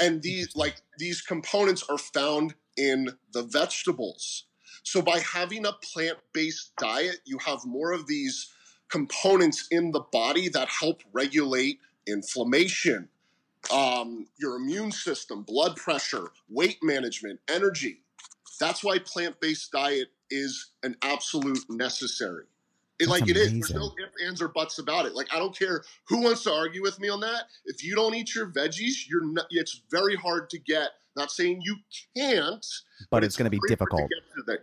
And these like these components are found in the vegetables. So by having a plant-based diet, you have more of these components in the body that help regulate inflammation, um, your immune system, blood pressure, weight management, energy. That's why plant-based diet is an absolute necessary. It, like it is. There's no ifs, ands, or buts about it. Like I don't care who wants to argue with me on that. If you don't eat your veggies, you're not, it's very hard to get. Not saying you can't, But it's gonna be very hard to difficult.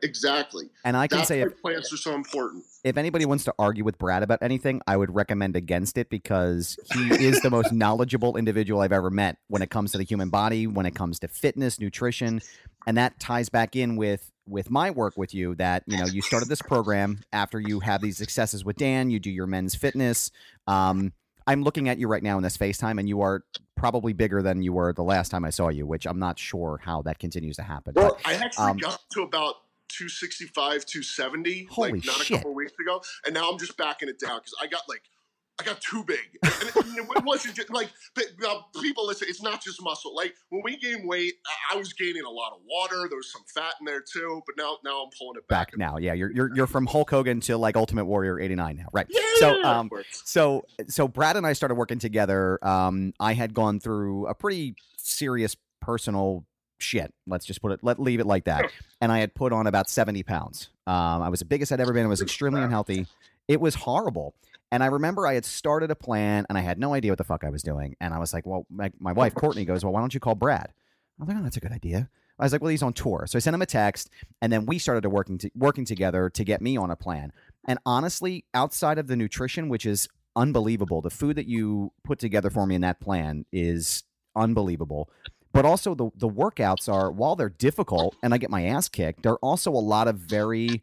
to. Exactly. And I can That's say if, plants are so important. if anybody wants to argue with Brad about anything, I would recommend against it because he is the most knowledgeable individual I've ever met when it comes to the human body, when it comes to fitness, nutrition, and that ties back in with with my work with you that you know you started this program after you have these successes with Dan, you do your men's fitness. Um, I'm looking at you right now in this FaceTime, and you are probably bigger than you were the last time I saw you, which I'm not sure how that continues to happen. Well, But I actually um, got to about 265, 270, Holy like not shit. a couple weeks ago, and now I'm just backing it down because I got like. I got too big. And it, it wasn't just like uh, people listen. It's not just muscle. Like when we gain weight, I- was gaining a lot of water. There was some fat in there too. But now, now I'm pulling it back. back now, yeah, you're you're you're from Hulk Hogan to like Ultimate Warrior '89 now, right? Yeah, So um, so so Brad and I started working together. Um, I had gone through a pretty serious personal shit. Let's just put it. Let leave it like that. And I had put on about seventy pounds. Um, I was the biggest I'd ever been. I was extremely unhealthy. It was horrible. And I remember I had started a plan and I had no idea what the fuck I was doing. And I was like, well, my, my wife Courtney goes, well, why don't you call Brad? I was like, oh, that's a good idea. I was like, well, he's on tour. So I sent him a text, and then we started to working to, working together to get me on a plan. And honestly, outside of the nutrition, which is unbelievable, the food that you put together for me in that plan is unbelievable. But also the the workouts are while they're difficult and I get my ass kicked, they're also a lot of very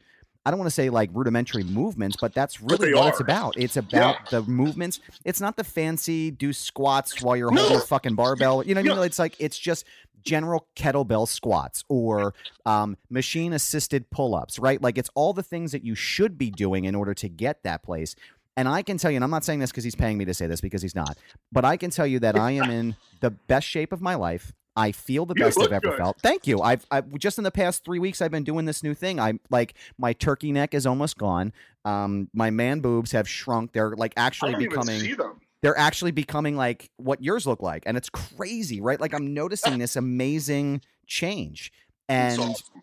I don't want to say like rudimentary movements, but that's really what it's about. It's about the movements. It's not the fancy do squats while you're holding No. a fucking barbell. You know what I Yeah. mean? It's like it's just general kettlebell squats or um, machine assisted pull ups, right? Like it's all the things that you should be doing in order to get that place. And I can tell you, and I'm not saying this because he's paying me to say this because he's not, but I can tell you that I am in the best shape of my life. I feel the You best I've ever good. felt. Thank you. I've, I've just in the past three weeks, I've been doing this new thing. I'm like, my turkey neck is almost gone. Um, my man boobs have shrunk. They're like actually becoming they're actually becoming like what yours look like and it's crazy right like i'm noticing this amazing change and awesome.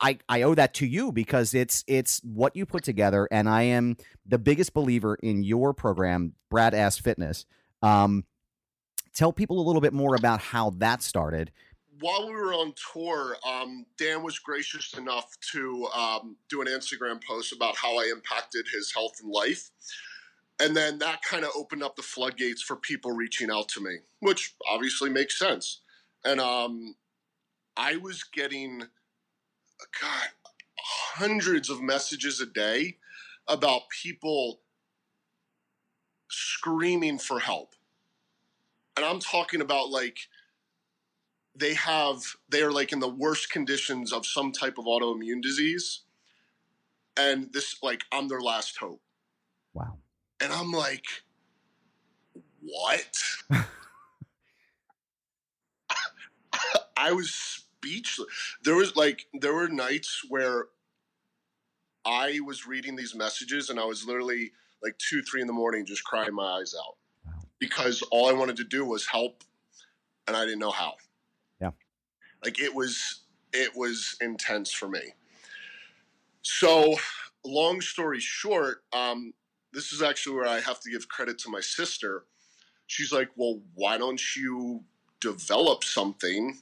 I, I owe that to you because it's it's what you put together and i am the biggest believer in your program brad ass fitness um, tell people a little bit more about how that started while we were on tour, um, Dan was gracious enough to um, do an Instagram post about how I impacted his health and life. And then that kind of opened up the floodgates for people reaching out to me, which obviously makes sense. And um, I was getting, God, hundreds of messages a day about people screaming for help. And I'm talking about like they have they are like in the worst conditions of some type of autoimmune disease and this like I'm their last hope. Wow. And I'm like what? <laughs> I was speechless. There was like there were nights where I was reading these messages and I was literally like two, three in the morning just crying my eyes out. Because all I wanted to do was help and I didn't know how. Yeah. Like it was it was intense for me. So long story short, um, this is actually where I have to give credit to my sister. She's like, Well, why don't you develop something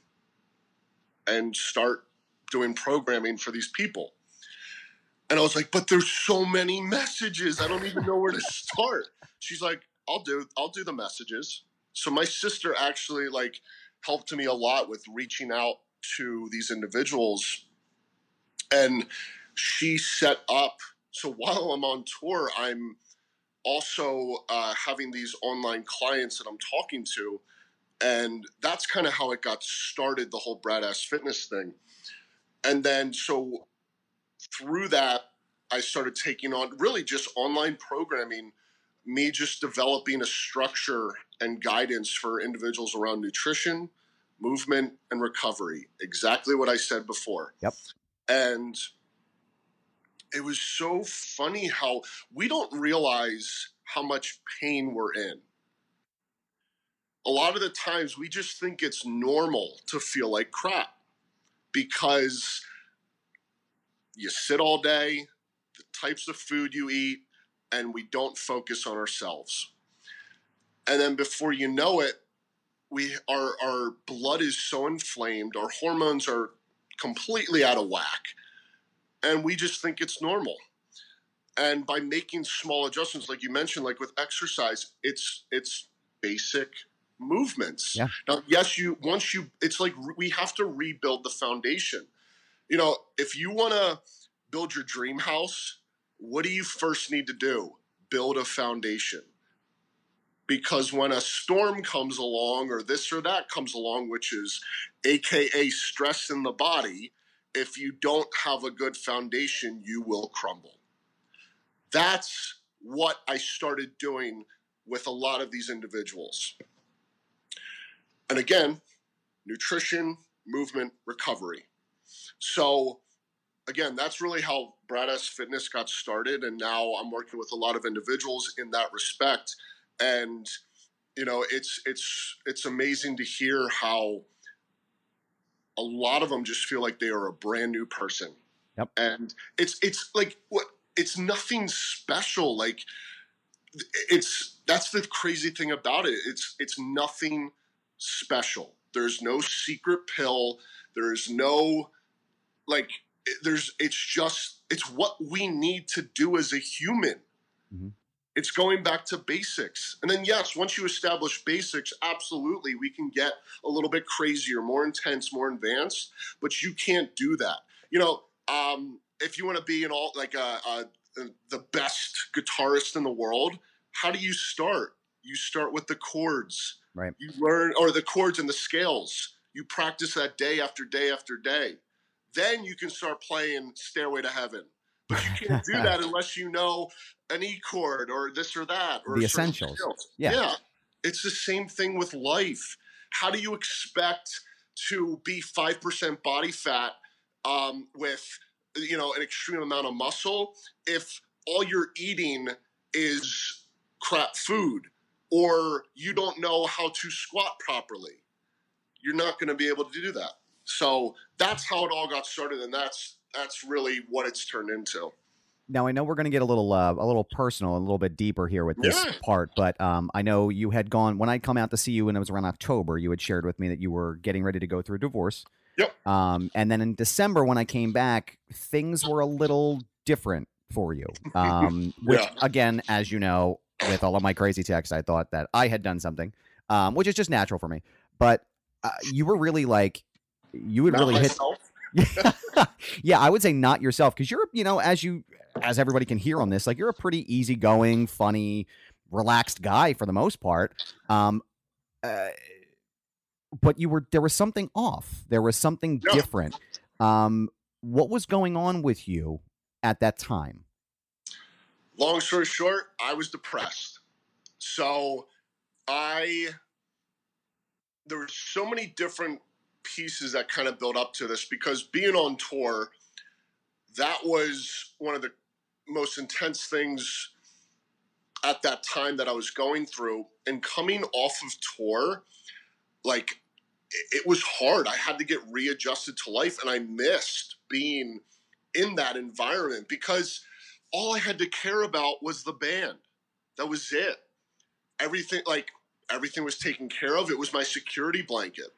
and start doing programming for these people? And I was like, but there's so many messages. I don't even know where to <laughs> start. She's like, I'll do I'll do the messages. So my sister actually like helped me a lot with reaching out to these individuals. And she set up so while I'm on tour, I'm also uh, having these online clients that I'm talking to. And that's kind of how it got started, the whole Brad Ass Fitness thing. And then so through that, I started taking on really just online programming, me just developing a structure and guidance for individuals around nutrition, movement, and recovery. Exactly what I said before. Yep. And it was so funny how we don't realize how much pain we're in. A lot of the times we just think it's normal to feel like crap because you sit all day, the types of food you eat, and we don't focus on ourselves. And then before you know it, we our our blood is so inflamed, our hormones are completely out of whack, and we just think it's normal. And by making small adjustments, like you mentioned, like with exercise, it's it's basic movements. Yeah. Now, yes, you once you it's like we have to rebuild the foundation you know, if you want to build your dream house, what do you first need to do? Build a foundation. Because when a storm comes along, or this or that comes along, which is AKA stress in the body, if you don't have a good foundation, you will crumble. That's what I started doing with a lot of these individuals. And again, nutrition, movement, recovery. So again, that's really how Brad Ass Fitness got started, and now I'm working with a lot of individuals in that respect. And you know, it's it's it's amazing to hear how a lot of them just feel like they are a brand new person. Yep. And it's it's like what it's nothing special. Like it's that's the crazy thing about it. It's it's nothing special. There's no secret pill. There's no like there's it's just it's what we need to do as a human. Mhm. it's going back to basics. And then yes once you establish basics absolutely we can get a little bit crazier more intense more advanced but you can't do that. You know um, if you want to be an all like a, a, the best guitarist in the world how do you start? You start with the chords. Right. you learn or the chords and the scales. You practice that day after day after day then you can start playing Stairway to Heaven. But you can't do that <laughs> unless you know an E chord or this or that or The essentials. scale. Yeah. It's the same thing with life. How do you expect to be 5% body fat um, with you know an extreme amount of muscle if all you're eating is crap food or you don't know how to squat properly? You're not going to be able to do that. So that's how it all got started, and that's that's really what it's turned into. Now I know we're going to get a little uh, a little personal, a little bit deeper here with this Yeah. part, but um, I know you had gone when I'd come out to see you, and it was around October. You had shared with me that you were getting ready to go through a divorce. Yep. Um, and then in December when I came back, things were a little different for you. Um, <laughs> which Yeah. again, as you know, with all of my crazy texts, I thought that I had done something, um, which is just natural for me. But uh, you were really like, you would Not really hit <laughs> yeah, I would say not yourself because you're, you know, as you, as everybody can hear on this, like you're a pretty easygoing, funny, relaxed guy for the most part. Um, uh, but you were there was something off. There was something Yeah. different. Um, what was going on with you at that time? long story short, I was depressed. So I there were so many different pieces that kind of built up to this because being on tour, that was one of the most intense things at that time that I was going through. And coming off of tour, like it, was hard. I had to get readjusted to life and I missed being in that environment because all I had to care about was the band. That was it. Everything like everything was taken care of. It was my security blanket.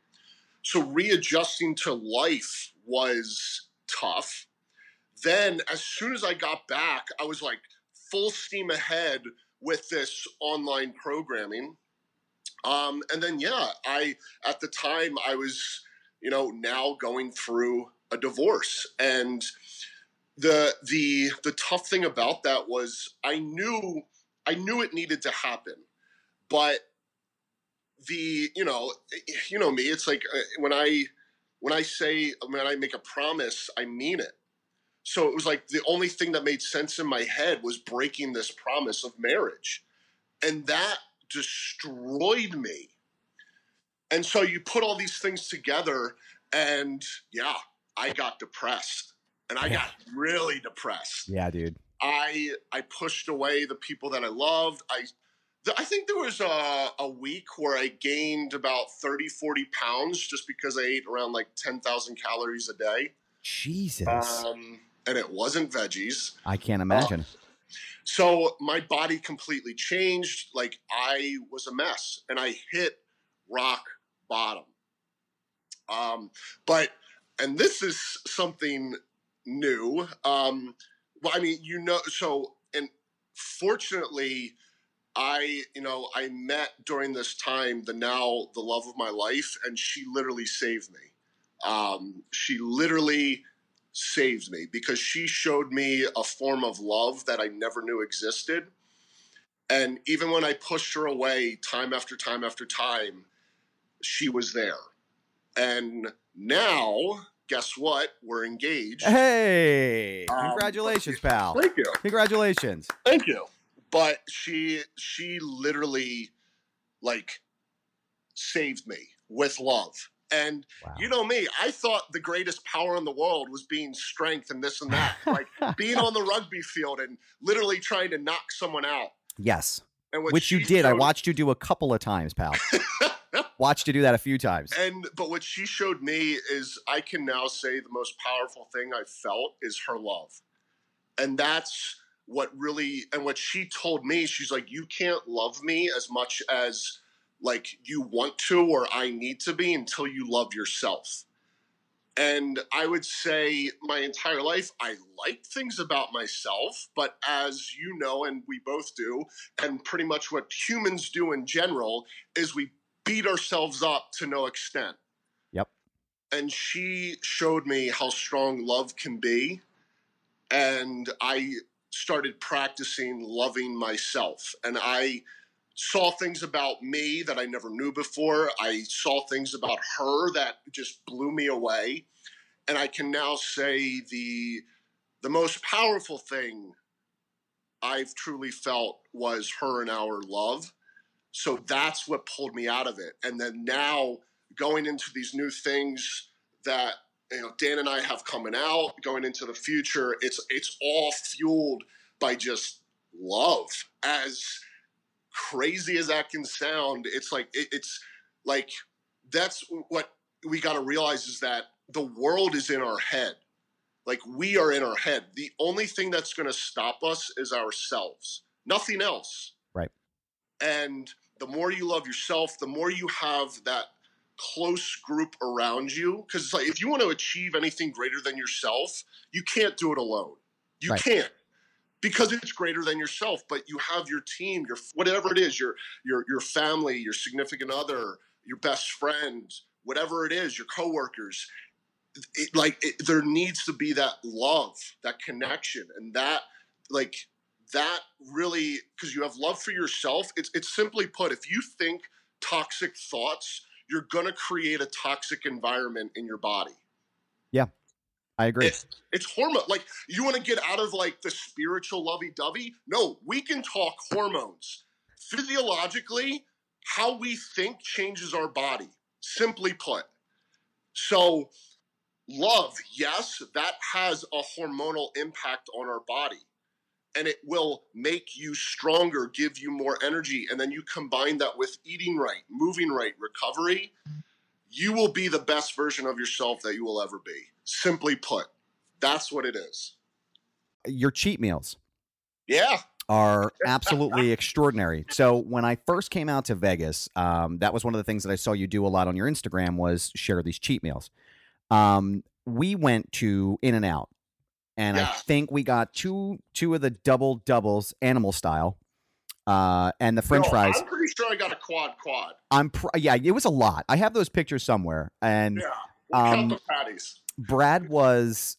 So readjusting to life was tough. Then as soon as I got back, I was like full steam ahead with this online programming. Um, and then yeah, I at the time I was, you know, now going through a divorce and the the the tough thing about that was I knew I knew it needed to happen, but the you know you know me it's like uh, when I when I say when I make a promise I mean it. So it was like the only thing that made sense in my head was breaking this promise of marriage, and that destroyed me. And so you put all these things together, and yeah, I got depressed and I got really depressed. Yeah, dude. I I pushed away the people that I loved. I I think there was a, a week where I gained about 30, 40 pounds just because I ate around like 10,000 calories a day. Jesus, Um, and it wasn't veggies. I can't imagine. So my body completely changed. Like I was a mess and I hit rock bottom. Um, but, and this is something new. Um, well, I mean, you know, so, and fortunately, I, you know, I met during this time the now the love of my life, and she literally saved me. Um, she literally saved me because she showed me a form of love that I never knew existed. And even when I pushed her away time after time after time, she was there. And now, guess what? We're engaged. Hey, Um, congratulations, pal. Thank you. Congratulations. Thank you. But she she literally like saved me with love. And Wow. you know me, I thought the greatest power in the world was being strength and this and that. <laughs> like being on the rugby field and literally trying to knock someone out. Yes, And what which you did. I watched you do a couple of times, pal. <laughs> watched you do that a few times. And but what she showed me is I can now say the most powerful thing I felt is her love. And that's what really and what she told me, she's like, You can't love me as much as like you want to or I need to be until you love yourself. And I would say my entire life, I liked things about myself, but as you know, and we both do, and pretty much what humans do in general, is we beat ourselves up to no extent. Yep. And she showed me how strong love can be. And I started practicing loving myself. And I saw things about me that I never knew before. I saw things about her that just blew me away. And I can now say the the most powerful thing I've truly felt was her and our love. So that's what pulled me out of it. And then now going into these new things that you know Dan and I have coming out, going into the future, it's it's all fueled by just love. As crazy as that can sound, it's like it, it's like that's what we got to realize is that the world is in our head. Like we are in our head. The only thing that's going to stop us is ourselves. Nothing else. Right. And the more you love yourself, the more you have that close group around you. Because it's like if you want to achieve anything greater than yourself, you can't do it alone. You Right. can't because it's greater than yourself. But you have your team, your whatever it is, your your your family, your significant other, your best friend, whatever it is, your coworkers. it, like it, there needs to be that love, that connection, and that like that really because you have love for yourself. It's it's simply put, if you think toxic thoughts, you're gonna create a toxic environment in your body. Yeah. I agree. It's, it's hormone. Like you want to get out of like the spiritual lovey-dovey. No, we can talk hormones. Physiologically, how we think changes our body. Simply put. So, love, yes, that has a hormonal impact on our body. And it will make you stronger, give you more energy. And then you combine that with eating right, moving right, recovery. You will be the best version of yourself that you will ever be. Simply put, that's what it is. Your cheat meals Yeah. are absolutely extraordinary. So when I first came out to Vegas, um, that was one of the things that I saw you do a lot on your Instagram was share these cheat meals. Um, we went to In and Out, and I think we got two two of the double doubles, animal style, uh, and the French No, fries. I'm pretty sure I got a quad quad. I'm pr- yeah, it was a lot. I have those pictures somewhere, and Yeah. We'll Um, the patties. Brad was,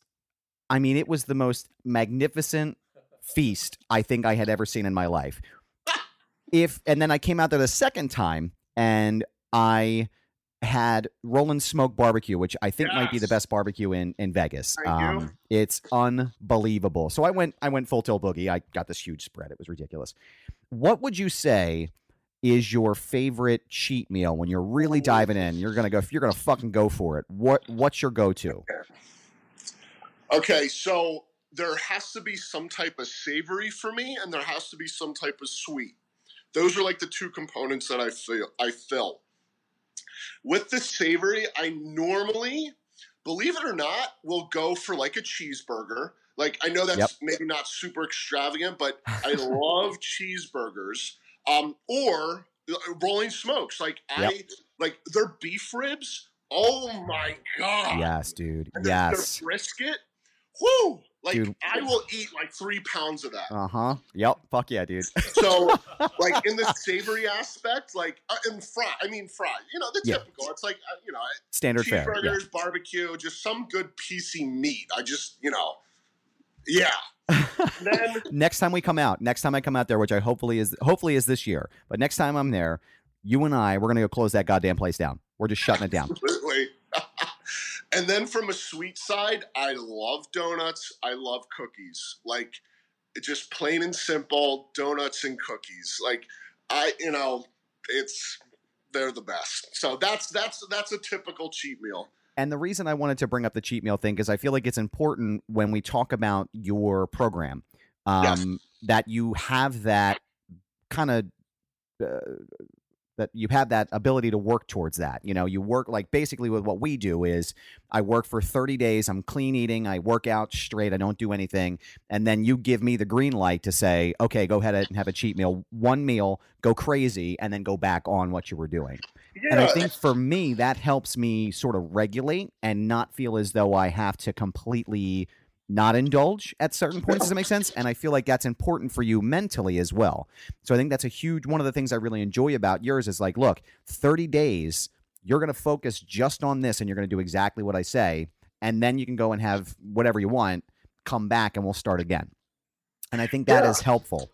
I mean, it was the most magnificent feast I think I had ever seen in my life. <laughs> If and then I came out there the second time and I had Rollin Smoke Barbecue, which I think might be the best barbecue in in Vegas. Um, it's unbelievable. So I went I went full tilt boogie. I got this huge spread. It was ridiculous. What would you say? Is your favorite cheat meal when you're really diving in? You're gonna go. You're gonna fucking go for it. What What's your go to? Okay, so there has to be some type of savory for me, and there has to be some type of sweet. Those are like the two components that I feel I fill. With the savory, I normally, believe it or not, will go for like a cheeseburger. Like I know that's Yep. maybe not super extravagant, but I <laughs> love cheeseburgers. Um, or uh, Rollin Smokes. Like I like their beef ribs. Oh my god! Yes, dude. And Yes. Their brisket. Whoo! Like Dude. I will eat like three pounds of that. Uh huh. Yep. Fuck yeah, dude. So, <laughs> like in the savory aspect, like uh, and fry. I mean, fry. You know the Yeah. typical. It's like uh, you know Standard fare. Yeah. barbecue, just some good PC meat. I just you know, yeah. <laughs> then next time we come out, next time I come out there, which I hopefully is hopefully is this year, but next time I'm there, you and I, we're gonna go close that goddamn place down. We're just shutting it down. <laughs> And then from a sweet side, I love donuts. I love cookies. Like just plain and simple donuts and cookies. Like I, you know, it's they're the best. So that's that's that's a typical cheat meal. And the reason I wanted to bring up the cheat meal thing is I feel like it's important when we talk about your program um, Yes. that you have that kind of. Uh, that you have that ability to work towards that. You know, you work like basically with what we do is I work for 30 days, I'm clean eating, I work out straight, I don't do anything, and then you give me the green light to say, "Okay, go ahead and have a cheat meal, one meal, go crazy and then go back on what you were doing." And I think for me, that helps me sort of regulate and not feel as though I have to completely not indulge at certain points. Does that make <laughs> sense? And I feel like that's important for you mentally as well. So I think that's a huge one of the things I really enjoy about yours is like, look, 30 days, you're going to focus just on this and you're going to do exactly what I say. And then you can go and have whatever you want, come back and we'll start again. And I think that is Yeah. helpful.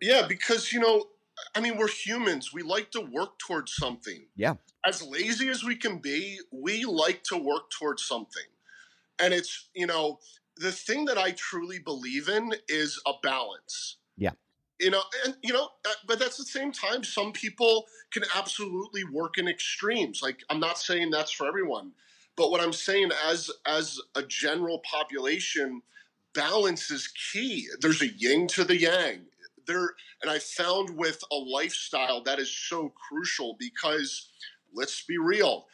Yeah, because you know, I mean, we're humans. We like to work towards something. Yeah. As lazy as we can be, we like to work towards something. And it's, you know, the thing that I truly believe in is a balance. Yeah. You know, and you know, uh, but that's the same time some people can absolutely work in extremes. Like I'm not saying that's for everyone, but what I'm saying as as a general population, balance is key. There's a yin to the yang. There and I found with a lifestyle that is so crucial because let's be real.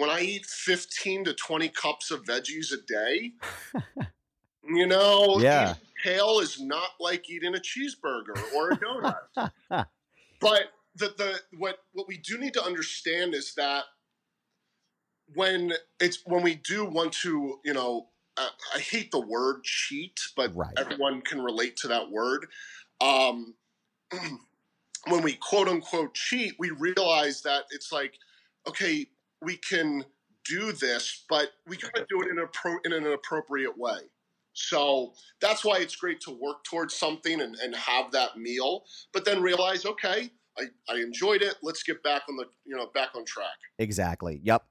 When I eat 15 to 20 cups of veggies a day, <laughs> you know, Yeah. kale is not like eating a cheeseburger or a donut. <laughs> but the, the what what we do need to understand is that when it's when we do want to, you know, uh, I hate the word cheat, but Right. everyone can relate to that word. Um, <clears throat> when we quote unquote cheat, we realize that it's like, okay, we can do this, but we got to do it in, a pro, in an appropriate way. So that's why it's great to work towards something and, and have that meal, but then realize, okay, I, I enjoyed it. Let's get back on the you know back on track. Exactly. Yep.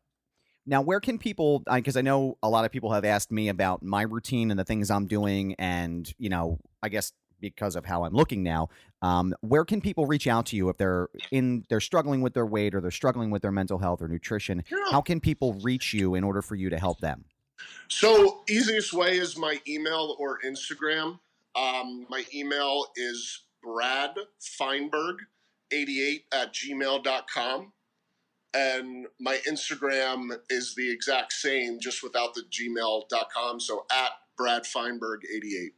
Now, where can people? Because I know a lot of people have asked me about my routine and the things I'm doing, and you know, I guess because of how I'm looking now, um, where can people reach out to you if they're in they're struggling with their weight or they're struggling with their mental health or nutrition? Yeah. How can people reach you in order for you to help them? So easiest way is my email or Instagram. Um, my email is Brad Feinberg 88 at gmail.com. And my Instagram is the exact same, just without the gmail.com. So at Brad Feinberg 88.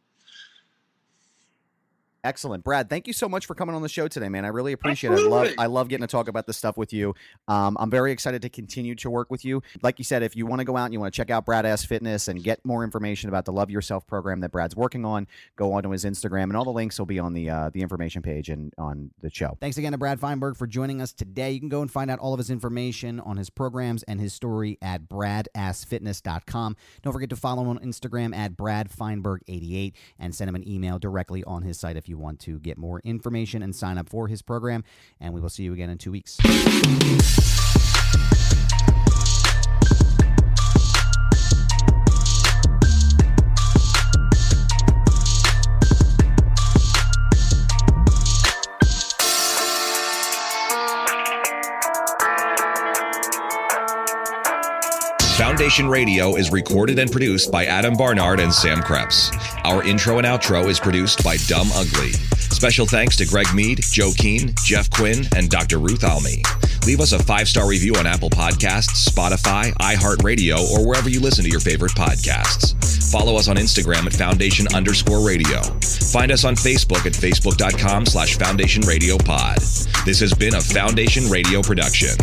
Excellent, Brad. Thank you so much for coming on the show today, man. I really appreciate it. I love I love getting to talk about this stuff with you. Um, I'm very excited to continue to work with you. Like you said, if you want to go out and you want to check out Brad Ass Fitness and get more information about the Love Yourself program that Brad's working on, go onto his Instagram, and all the links will be on the uh, the information page and on the show. Thanks again to Brad Feinberg for joining us today. You can go and find out all of his information on his programs and his story at bradassfitness.com. Don't forget to follow him on Instagram at Brad Feinberg88 and send him an email directly on his site if you want to get more information and sign up for his program. And we will see you again in two weeks. Foundation Radio is recorded and produced by Adam Barnard and Sam Krepps. Our intro and outro is produced by Dumb Ugly. Special thanks to Greg Mead, Joe Keen, Jeff Quinn, and Dr. Ruth Almy. Leave us a five star review on Apple Podcasts, Spotify, iHeartRadio, or wherever you listen to your favorite podcasts. Follow us on Instagram at Foundation underscore radio. Find us on Facebook at facebook.com slash Foundation Radio Pod. This has been a Foundation Radio production.